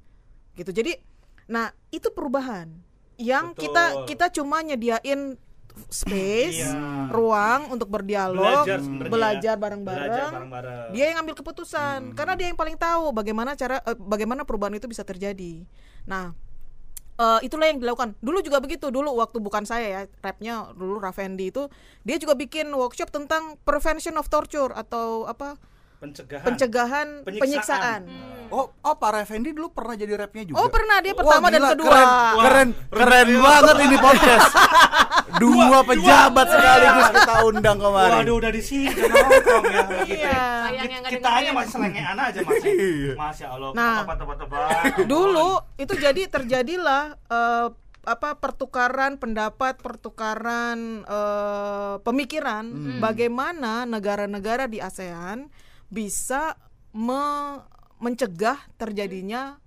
Gitu. Jadi nah, itu perubahan yang kita Betul. kita cuma nyediain space, Iya. ruang untuk berdialog, Belajar bareng-bareng. Dia yang ambil keputusan karena dia yang paling tahu bagaimana cara eh, bagaimana perubahan itu bisa terjadi. Nah, eh, itulah yang dilakukan. Dulu juga begitu. Dulu waktu bukan saya ya, rapnya dulu Ravendi itu dia juga bikin workshop tentang prevention of torture atau apa pencegahan. pencegahan Penyiksaan. penyiksaan. Oh, oh Pak Effendi dulu pernah jadi rapnya juga. Oh pernah dia Wah, pertama dan gila, kedua. Keren, keren, keren banget ini podcast. Dua pejabat sekaligus kita undang kemarin. Waduh udah di sini udah nongkrong ya sama kita. Iya. Sayang yang nggak Kita hanya masih selengean aja masih. Iya. Masya Allah. Nah, apa tebak-tebak. Dulu itu jadi terjadilah eh, apa pertukaran pendapat, pertukaran eh, pemikiran bagaimana negara-negara di ASEAN bisa me- mencegah terjadinya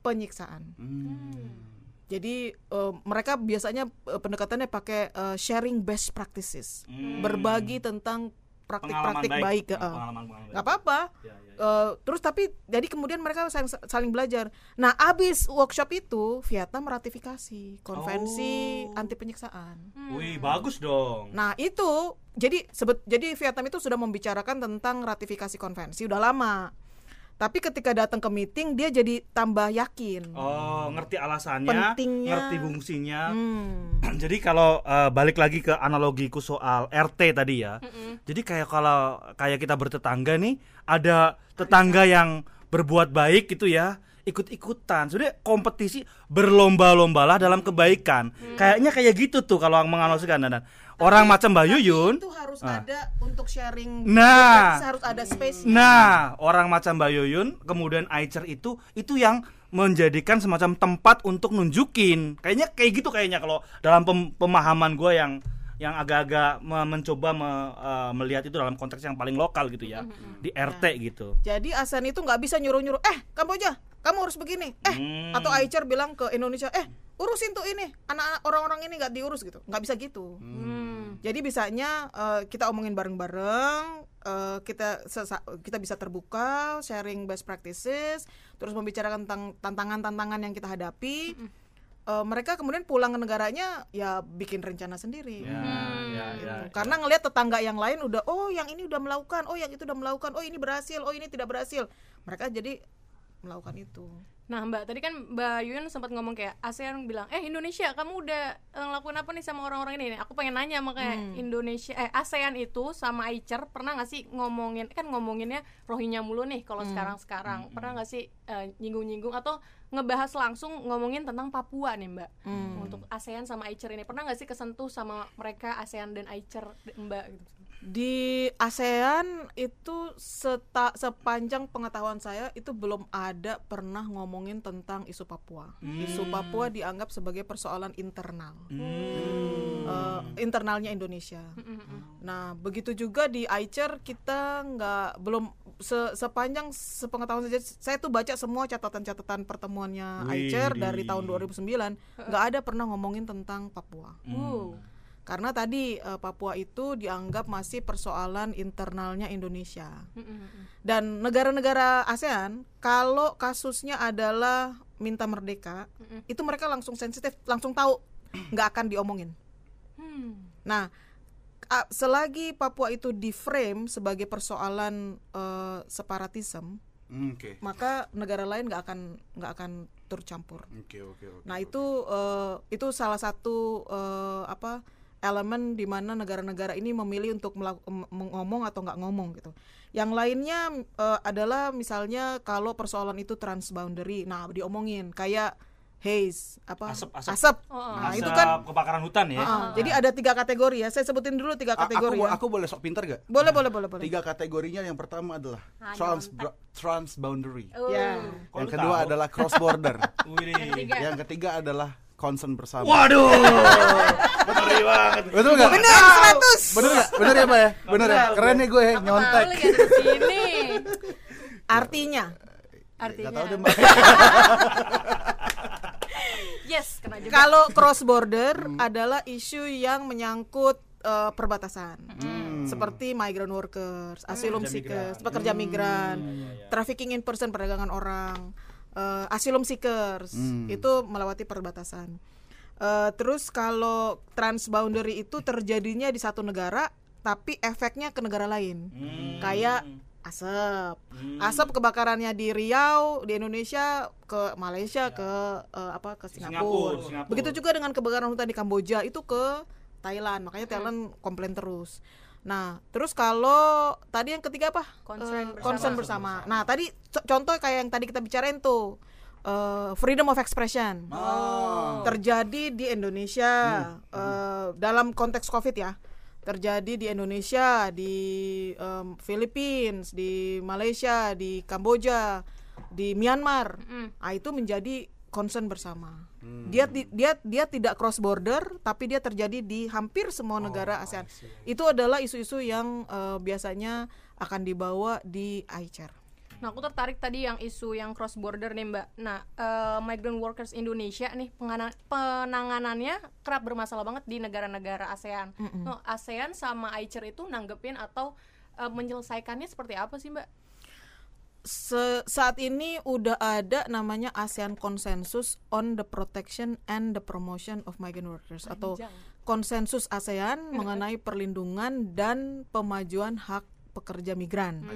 penyiksaan. Jadi eh, mereka biasanya eh, pendekatannya pakai eh, sharing best practices, Hmm. berbagi tentang praktik-praktik baik. baik. eh. Pengalaman-pengalaman nggak apa-apa. Ya, ya, ya. Eh, terus tapi jadi kemudian mereka saling, saling belajar. Nah, abis workshop itu Vietnam ratifikasi konvensi Oh. anti penyiksaan. Wih bagus dong. Nah itu jadi sebet jadi Vietnam itu sudah membicarakan tentang ratifikasi konvensi udah lama. Tapi ketika datang ke meeting dia jadi tambah yakin. Oh ngerti alasannya, Pentingnya. ngerti fungsinya. Hmm. Jadi kalau eh, balik lagi ke analogiku soal RT tadi ya. Jadi kayak kalau kayak kita bertetangga nih, ada tetangga yang berbuat baik gitu ya, ikut-ikutan. Sudah kompetisi berlomba-lombalah dalam kebaikan. Kayaknya kayak gitu tuh kalau menganalogikan dan orang macam Mbak Tapi Yuyun. itu harus Ah. ada untuk sharing. Nah. harus ada space. Nah, orang macam Mbak Yuyun, kemudian Aicer itu itu yang menjadikan semacam tempat untuk nunjukin. Kayaknya kayak gitu kayaknya kalau dalam pem- pemahaman gue yang yang agak-agak me- mencoba me- eh, melihat itu dalam konteks yang paling lokal gitu ya di RT gitu. Jadi ASEAN itu nggak bisa nyuruh-nyuruh, eh kamu aja, kamu harus begini, eh Hmm. atau Aicer bilang ke Indonesia, eh urusin tuh ini, anak-anak orang-orang ini nggak diurus gitu, nggak bisa gitu. Hmm. Jadi bisanya eh, kita omongin bareng-bareng, eh, kita sesa- kita bisa terbuka, sharing best practices, terus membicarakan tentang tantangan-tantangan yang kita hadapi. Eh, mereka kemudian pulang ke negaranya, ya bikin rencana sendiri. Ya, ya, ya. Gitu. Karena ngelihat tetangga yang lain udah oh yang ini udah melakukan, oh yang itu udah melakukan, oh ini berhasil, oh ini tidak berhasil. Mereka jadi melakukan itu. Nah Mbak, tadi kan Mbak Yuyun sempat ngomong kayak ASEAN bilang, eh Indonesia kamu udah eh, ngelakuin apa nih sama orang-orang ini? Aku pengen nanya makanya Hmm. Indonesia, eh ASEAN itu sama Aicer pernah nggak sih ngomongin, kan ngomonginnya Rohingya mulu nih kalau Hmm. sekarang-sekarang, pernah nggak sih eh, nyinggung-nyinggung atau ngebahas langsung ngomongin tentang Papua nih Mbak? Hmm. Untuk ASEAN sama Aicer ini pernah nggak sih kesentuh sama mereka ASEAN dan Aicer Mbak gitu? Di ASEAN itu seta, sepanjang pengetahuan saya itu belum ada pernah ngomongin tentang isu Papua. Isu Papua dianggap sebagai persoalan internal. Eh, internalnya Indonesia. Nah, begitu juga di Aicer kita nggak belum se- sepanjang sepengetahuan saja saya tuh baca semua catatan-catatan pertemuannya Wih, dari tahun 2009 nggak ada pernah ngomongin tentang Papua. Wow. Karena tadi eh, Papua itu dianggap masih persoalan internalnya Indonesia. Dan negara-negara ASEAN kalau kasusnya adalah minta merdeka, itu mereka langsung sensitif, langsung tahu nggak akan diomongin. Hmm. Nah, selagi Papua itu di frame sebagai persoalan eh, separatism, Hmm, Oke. maka negara lain nggak akan nggak akan turut campur. Oke, oke, oke. Nah itu eh, itu salah satu eh, apa elemen di mana negara-negara ini memilih untuk ngomong atau nggak ngomong gitu. Yang lainnya eh, adalah misalnya kalau persoalan itu transboundary, nah diomongin kayak haze apa Asap, asap. asap. Oh, oh. Nah, itu Asap kan kebakaran hutan ya. ah, jadi ada tiga kategori ya. Saya sebutin dulu tiga A- aku, kategori ya. aku boleh sok pintar gak? Boleh boleh boleh boleh. Tiga kategorinya yang pertama adalah Ah, trans transboundary. Oh. Ya. Kok yang kedua tahu? adalah cross border. Yang ketiga adalah concern bersama. Waduh. Ngeri banget. Betul nggak? Bener 100. Bener nggak? Bener ya Pak ya? Bener ya? Keren ya gue nyontek. lagi ada di sini. Artinya Artinya. Tahu deh Mbak. Yes, kena juga. kalau cross border adalah isu yang menyangkut eh, perbatasan. Seperti migrant workers, asylum Pekerja seekers, pekerja migran, iya. trafficking in person perdagangan orang, eh, asylum seekers Hmm. itu melewati perbatasan. Eh, terus kalau transboundary itu terjadinya di satu negara tapi efeknya ke negara lain. Hmm. Kayak asap. Hmm. Asap kebakarannya di Riau di Indonesia ke Malaysia ke eh, apa ke Singapura, Singapura. Singapura. Begitu juga dengan kebakaran hutan di Kamboja itu ke Thailand. Makanya Thailand komplain terus. Nah, terus kalau tadi yang ketiga apa? Concern Eh, bersama. concern bersama. Nah, tadi co- contoh kayak yang tadi kita bicarain tuh eh, freedom of expression Oh. terjadi di Indonesia eh, dalam konteks COVID ya terjadi di Indonesia di em, Philippines di Malaysia di Kamboja di Myanmar Mm. ah itu menjadi concern bersama dia ti- dia dia tidak cross border tapi dia terjadi di hampir semua negara ASEAN itu adalah isu-isu yang eh, biasanya akan dibawa di ICER Nah, aku tertarik tadi yang isu yang cross border nih, Mbak. Nah, eh, migrant workers Indonesia nih penanganannya kerap bermasalah banget di negara-negara ASEAN. Nah, ASEAN sama AICER itu nanggepin atau eh, menyelesaikannya seperti apa sih, Mbak? Se- saat ini udah ada namanya ASEAN Consensus on the Protection and the Promotion of Migrant Workers atau Panjang. konsensus ASEAN mengenai perlindungan dan pemajuan hak pekerja migran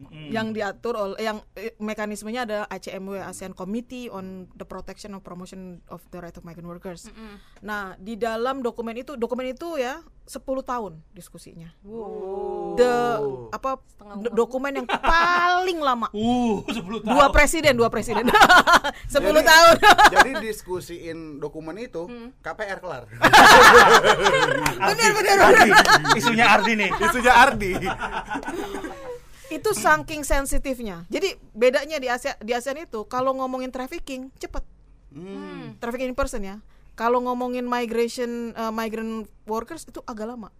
Mm. yang diatur oleh yang eh, mekanismenya ada ACMW ASEAN Committee on the Protection and Promotion of the Right of Migrant Workers. Nah, di dalam dokumen itu dokumen itu ya 10 tahun diskusinya. The apa dokumen yang paling lama Uh, 10 tahun. dua presiden dua presiden 10 tahun Jadi diskusiin dokumen itu KPR kelar. bener Ardi. Isunya Ardi nih. Isunya Ardi. Itu saking sensitifnya. Jadi bedanya di Asia di ASEAN itu kalau ngomongin trafficking cepet. Hmm. trafficking in person ya. Kalau ngomongin migration eh, migrant workers itu agak lama.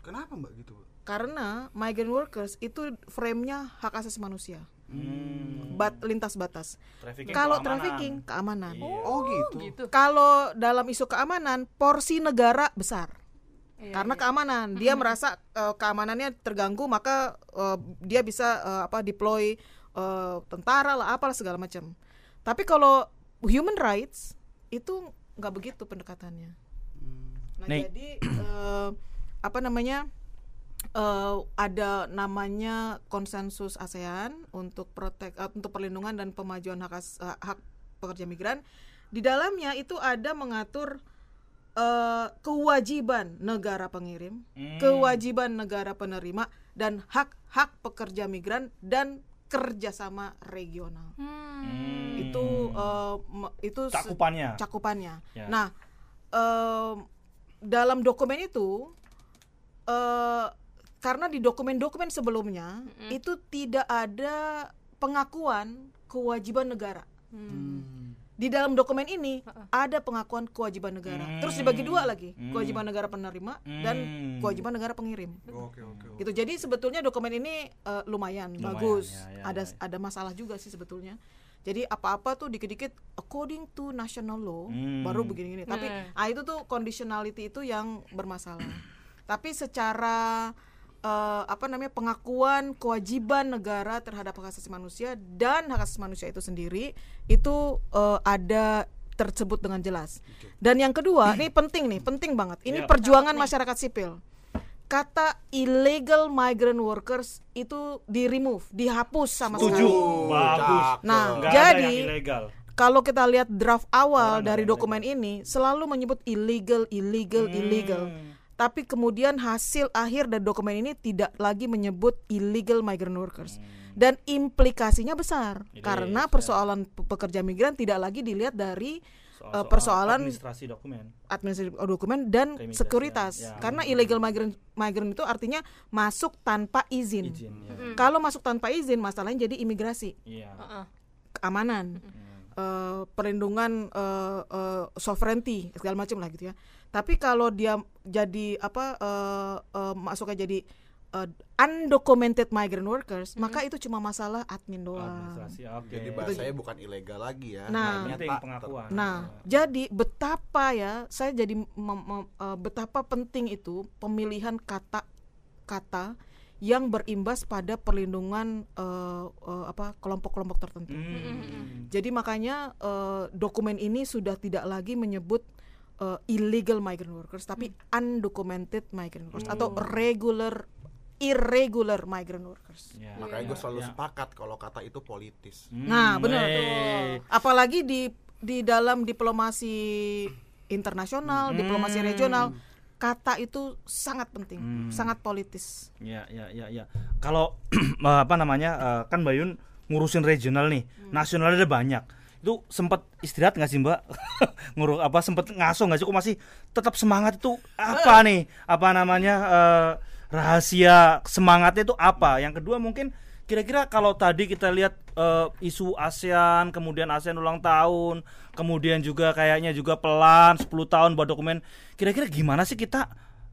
Kenapa Mbak gitu, karena migrant workers itu frame-nya hak asasi manusia. Hmm. bat lintas batas. Trafficking kalau trafficking keamanan. Oh gitu. Gitu. kalau dalam isu keamanan porsi negara besar Iya, karena iya. keamanan dia merasa eh, keamanannya terganggu maka eh, dia bisa eh, apa deploy eh, tentara lah apalah segala macam tapi kalau human rights itu nggak begitu pendekatannya nah Nih. jadi eh, apa namanya eh, ada namanya konsensus ASEAN untuk protek eh, untuk perlindungan dan pemajuan hak as- eh, hak pekerja migran di dalamnya itu ada mengatur eh, kewajiban negara pengirim, Hmm. kewajiban negara penerima dan hak-hak pekerja migran dan kerjasama regional. Hmm. Itu me- itu cakupannya. cakupannya. Ya. Nah, em, dalam dokumen itu eh karena di dokumen-dokumen sebelumnya itu tidak ada pengakuan kewajiban negara. Di dalam dokumen ini ada pengakuan kewajiban negara. Terus dibagi dua lagi, kewajiban negara penerima dan Hmm. kewajiban negara pengirim. Oke oke. oke. Gitu. Jadi sebetulnya dokumen ini eh, lumayan, Lumayan, bagus. ya, ya, ada ya. ada masalah juga sih sebetulnya. Jadi apa-apa tuh dikit-dikit according to national law Hmm. baru begini-gini. Tapi Hmm. ah itu tuh conditionality itu yang bermasalah. Tapi secara eh, apa namanya pengakuan kewajiban negara terhadap hak asasi manusia dan hak asasi manusia itu sendiri itu eh, ada tersebut dengan jelas. Dan yang kedua, ini penting nih, penting banget. Ini Iya. perjuangan masyarakat sipil. Kata illegal migrant workers itu di remove, dihapus sama Setuju. sekali. Bagus. Nah, Nggak ada jadi kalau kita lihat draft awal Orang dari dokumen ini selalu menyebut illegal, illegal, illegal. Hmm. Tapi kemudian hasil akhir dari dokumen ini tidak lagi menyebut illegal migrant workers. Dan implikasinya besar It karena is, ya. persoalan pe- pekerja migran tidak lagi dilihat dari eh, persoalan administrasi dokumen. administratif dokumen dan Keimigrasian, sekuritas. ya. Karena illegal migrant migrant itu artinya masuk tanpa izin. Izin ya. Kalau masuk tanpa izin masalahnya jadi imigrasi, Iya. Heeh. keamanan, eh, perlindungan eh, eh, sovereignty segala macam lah gitu ya. Tapi kalau dia jadi apa eh, eh, masuknya jadi eh, undocumented migrant workers, maka itu cuma masalah admin doang. Administrasi. Oke. Jadi bahasanya bukan ilegal lagi ya. Nah. Penting tak- pengakuan. Nah, jadi betapa ya, saya jadi mem- mem- eh, betapa penting itu pemilihan kata-kata yang berimbas pada perlindungan eh, eh, apa kelompok-kelompok tertentu. Hmm. Jadi makanya eh, dokumen ini sudah tidak lagi menyebut eh, illegal migrant workers, tapi undocumented migrant workers atau regular irregular migrant workers. Ya. Makanya gue selalu Ya. sepakat kalau kata itu politis. Nah, benar. eh. Apalagi di di dalam diplomasi internasional, diplomasi regional, kata itu sangat penting, sangat politis. Ya, ya, ya, ya. Kalau apa namanya eh, kan Bayun ngurusin regional nih, nasional ada banyak. Itu sempat istirahat nggak sih Mbak? Ngurus apa sempat ngaso nggak sih? Kok masih tetap semangat itu apa nih? Apa namanya eh, rahasia semangatnya itu apa? Yang kedua mungkin kira-kira kalau tadi kita lihat eh, isu ASEAN, kemudian ASEAN ulang tahun, kemudian juga kayaknya juga pelan 10 tahun buat dokumen. Kira-kira gimana sih kita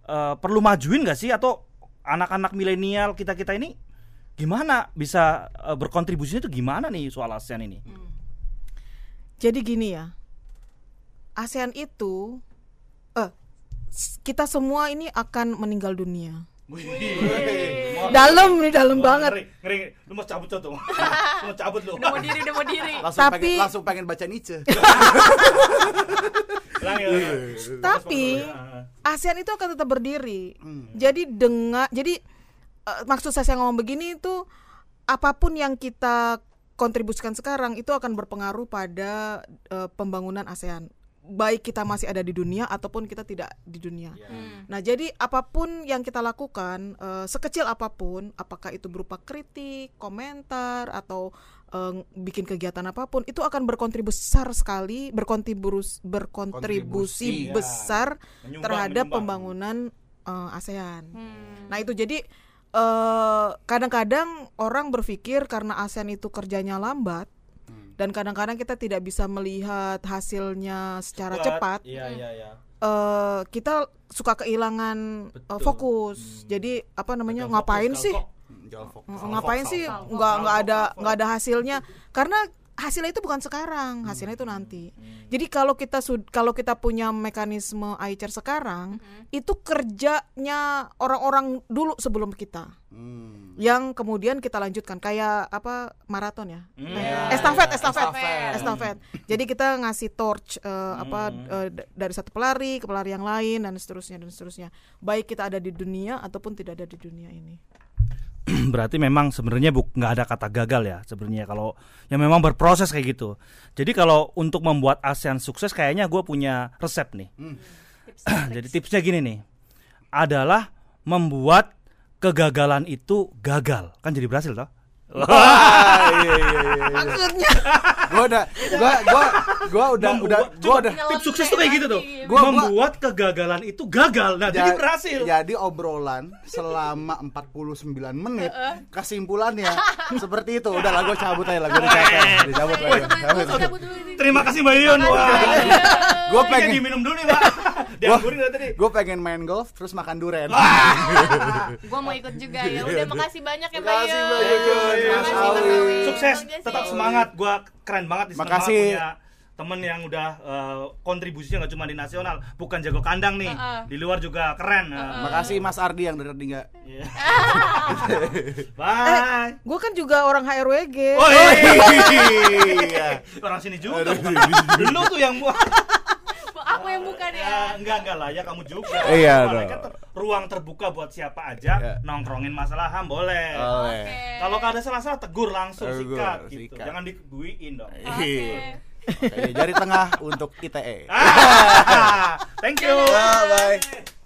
eh, perlu majuin nggak sih atau anak-anak milenial kita kita ini gimana bisa eh, berkontribusinya itu gimana nih soal ASEAN ini? Jadi gini ya, ASEAN itu, eh kita semua ini akan meninggal dunia. Dalam nih, dalam banget. Ngeri, ngeri, lu mau cabut tuh, lu mau cabut lu. Udah mau diri, udah mau diri. Langsung Tapi- pengen langsung pengen baca Nietzsche. Ya. Tapi ASEAN itu akan tetap berdiri. Jadi dengan, jadi eh, maksud saya saya ngomong begini itu apa pun yang kita kontribusikan sekarang itu akan berpengaruh pada eh, pembangunan ASEAN. Baik kita masih ada di dunia ataupun kita tidak di dunia. Nah, jadi apa pun yang kita lakukan, eh, sekecil apa pun, apakah itu berupa kritik, komentar, atau eh, bikin kegiatan apa pun, itu akan berkontribusi besar sekali, berkontribusi berkontribusi Kontribusi, ya. besar Menyumbang, terhadap menyumbang. pembangunan eh, ASEAN. Hmm. Nah itu jadi eh, kadang-kadang orang berpikir karena ASEAN itu kerjanya lambat dan kadang-kadang kita tidak bisa melihat hasilnya secara cepat Iya, iya, iya. eh, kita suka kehilangan eh, Betul. fokus. Jadi apa namanya Gagal ngapain fokus, sih? fokus. Ngapain sih nggak nggak ada nggak ada hasilnya karena hasilnya itu bukan sekarang hasilnya itu nanti. Jadi kalau kita kalau kita punya mekanisme ICR sekarang itu kerjanya orang-orang dulu sebelum kita. Hmm. yang kemudian kita lanjutkan kayak apa maraton ya? Hmm. Eh, estafet estafet. Estafet. estafet. Jadi kita ngasih torch eh, apa eh, d- dari satu pelari ke pelari yang lain dan seterusnya dan seterusnya. Baik kita ada di dunia ataupun tidak ada di dunia ini berarti memang sebenarnya buk nggak ada kata gagal ya sebenarnya kalau yang memang berproses kayak gitu. Jadi kalau untuk membuat ASEAN sukses kayaknya gue punya resep nih. Jadi tipsnya gini nih, adalah membuat kegagalan itu gagal kan jadi berhasil toh? Wah, iya iya iya. maksudnya Gua udah gua gua gua udah udah gua udah Tips sukses tuh kayak gitu tuh. Gua- gua- membuat kegagalan itu gagal. Nah, jadi Ja- berhasil. Jadi obrolan selama 49 menit kesimpulannya seperti itu. Udah lah gua cabut aja lah gua dicabut. Dicabut ini. Terima kasih Mbak Yun. Wah. Gua pengen diminum dulu nih, Mbak. Dianggurin tadi. gua pengen main golf terus makan duren. Gua mau ikut juga ya. Udah makasih banyak ya, Mbak Makasih, Yun. Mbak Yun. Mas Awi. Sukses, tetap semangat. Gua keren banget seneng Makasih. punya temen yang udah eh, kontribusinya nggak cuma di nasional, bukan jago kandang nih, Heeh. di luar juga keren. Nah, Makasih Mas Ardi yang dari enggak. iya. Bye. gue kan juga orang HRWG Oh Iya. orang sini juga. bukan. Lu tuh yang buat. Aku yang bukan ya. Ya, enggak enggak lah ya kamu juga. Iya, Mereka dong. ter- ruang terbuka buat siapa aja Iya. nongkrongin masalah ham boleh. Oleh. Oke. Kalau ada salah-salah tegur langsung Tegur, sikat gitu. sikat. Jangan dibuiin dong. Oke. Oke, jari tengah untuk. ITE.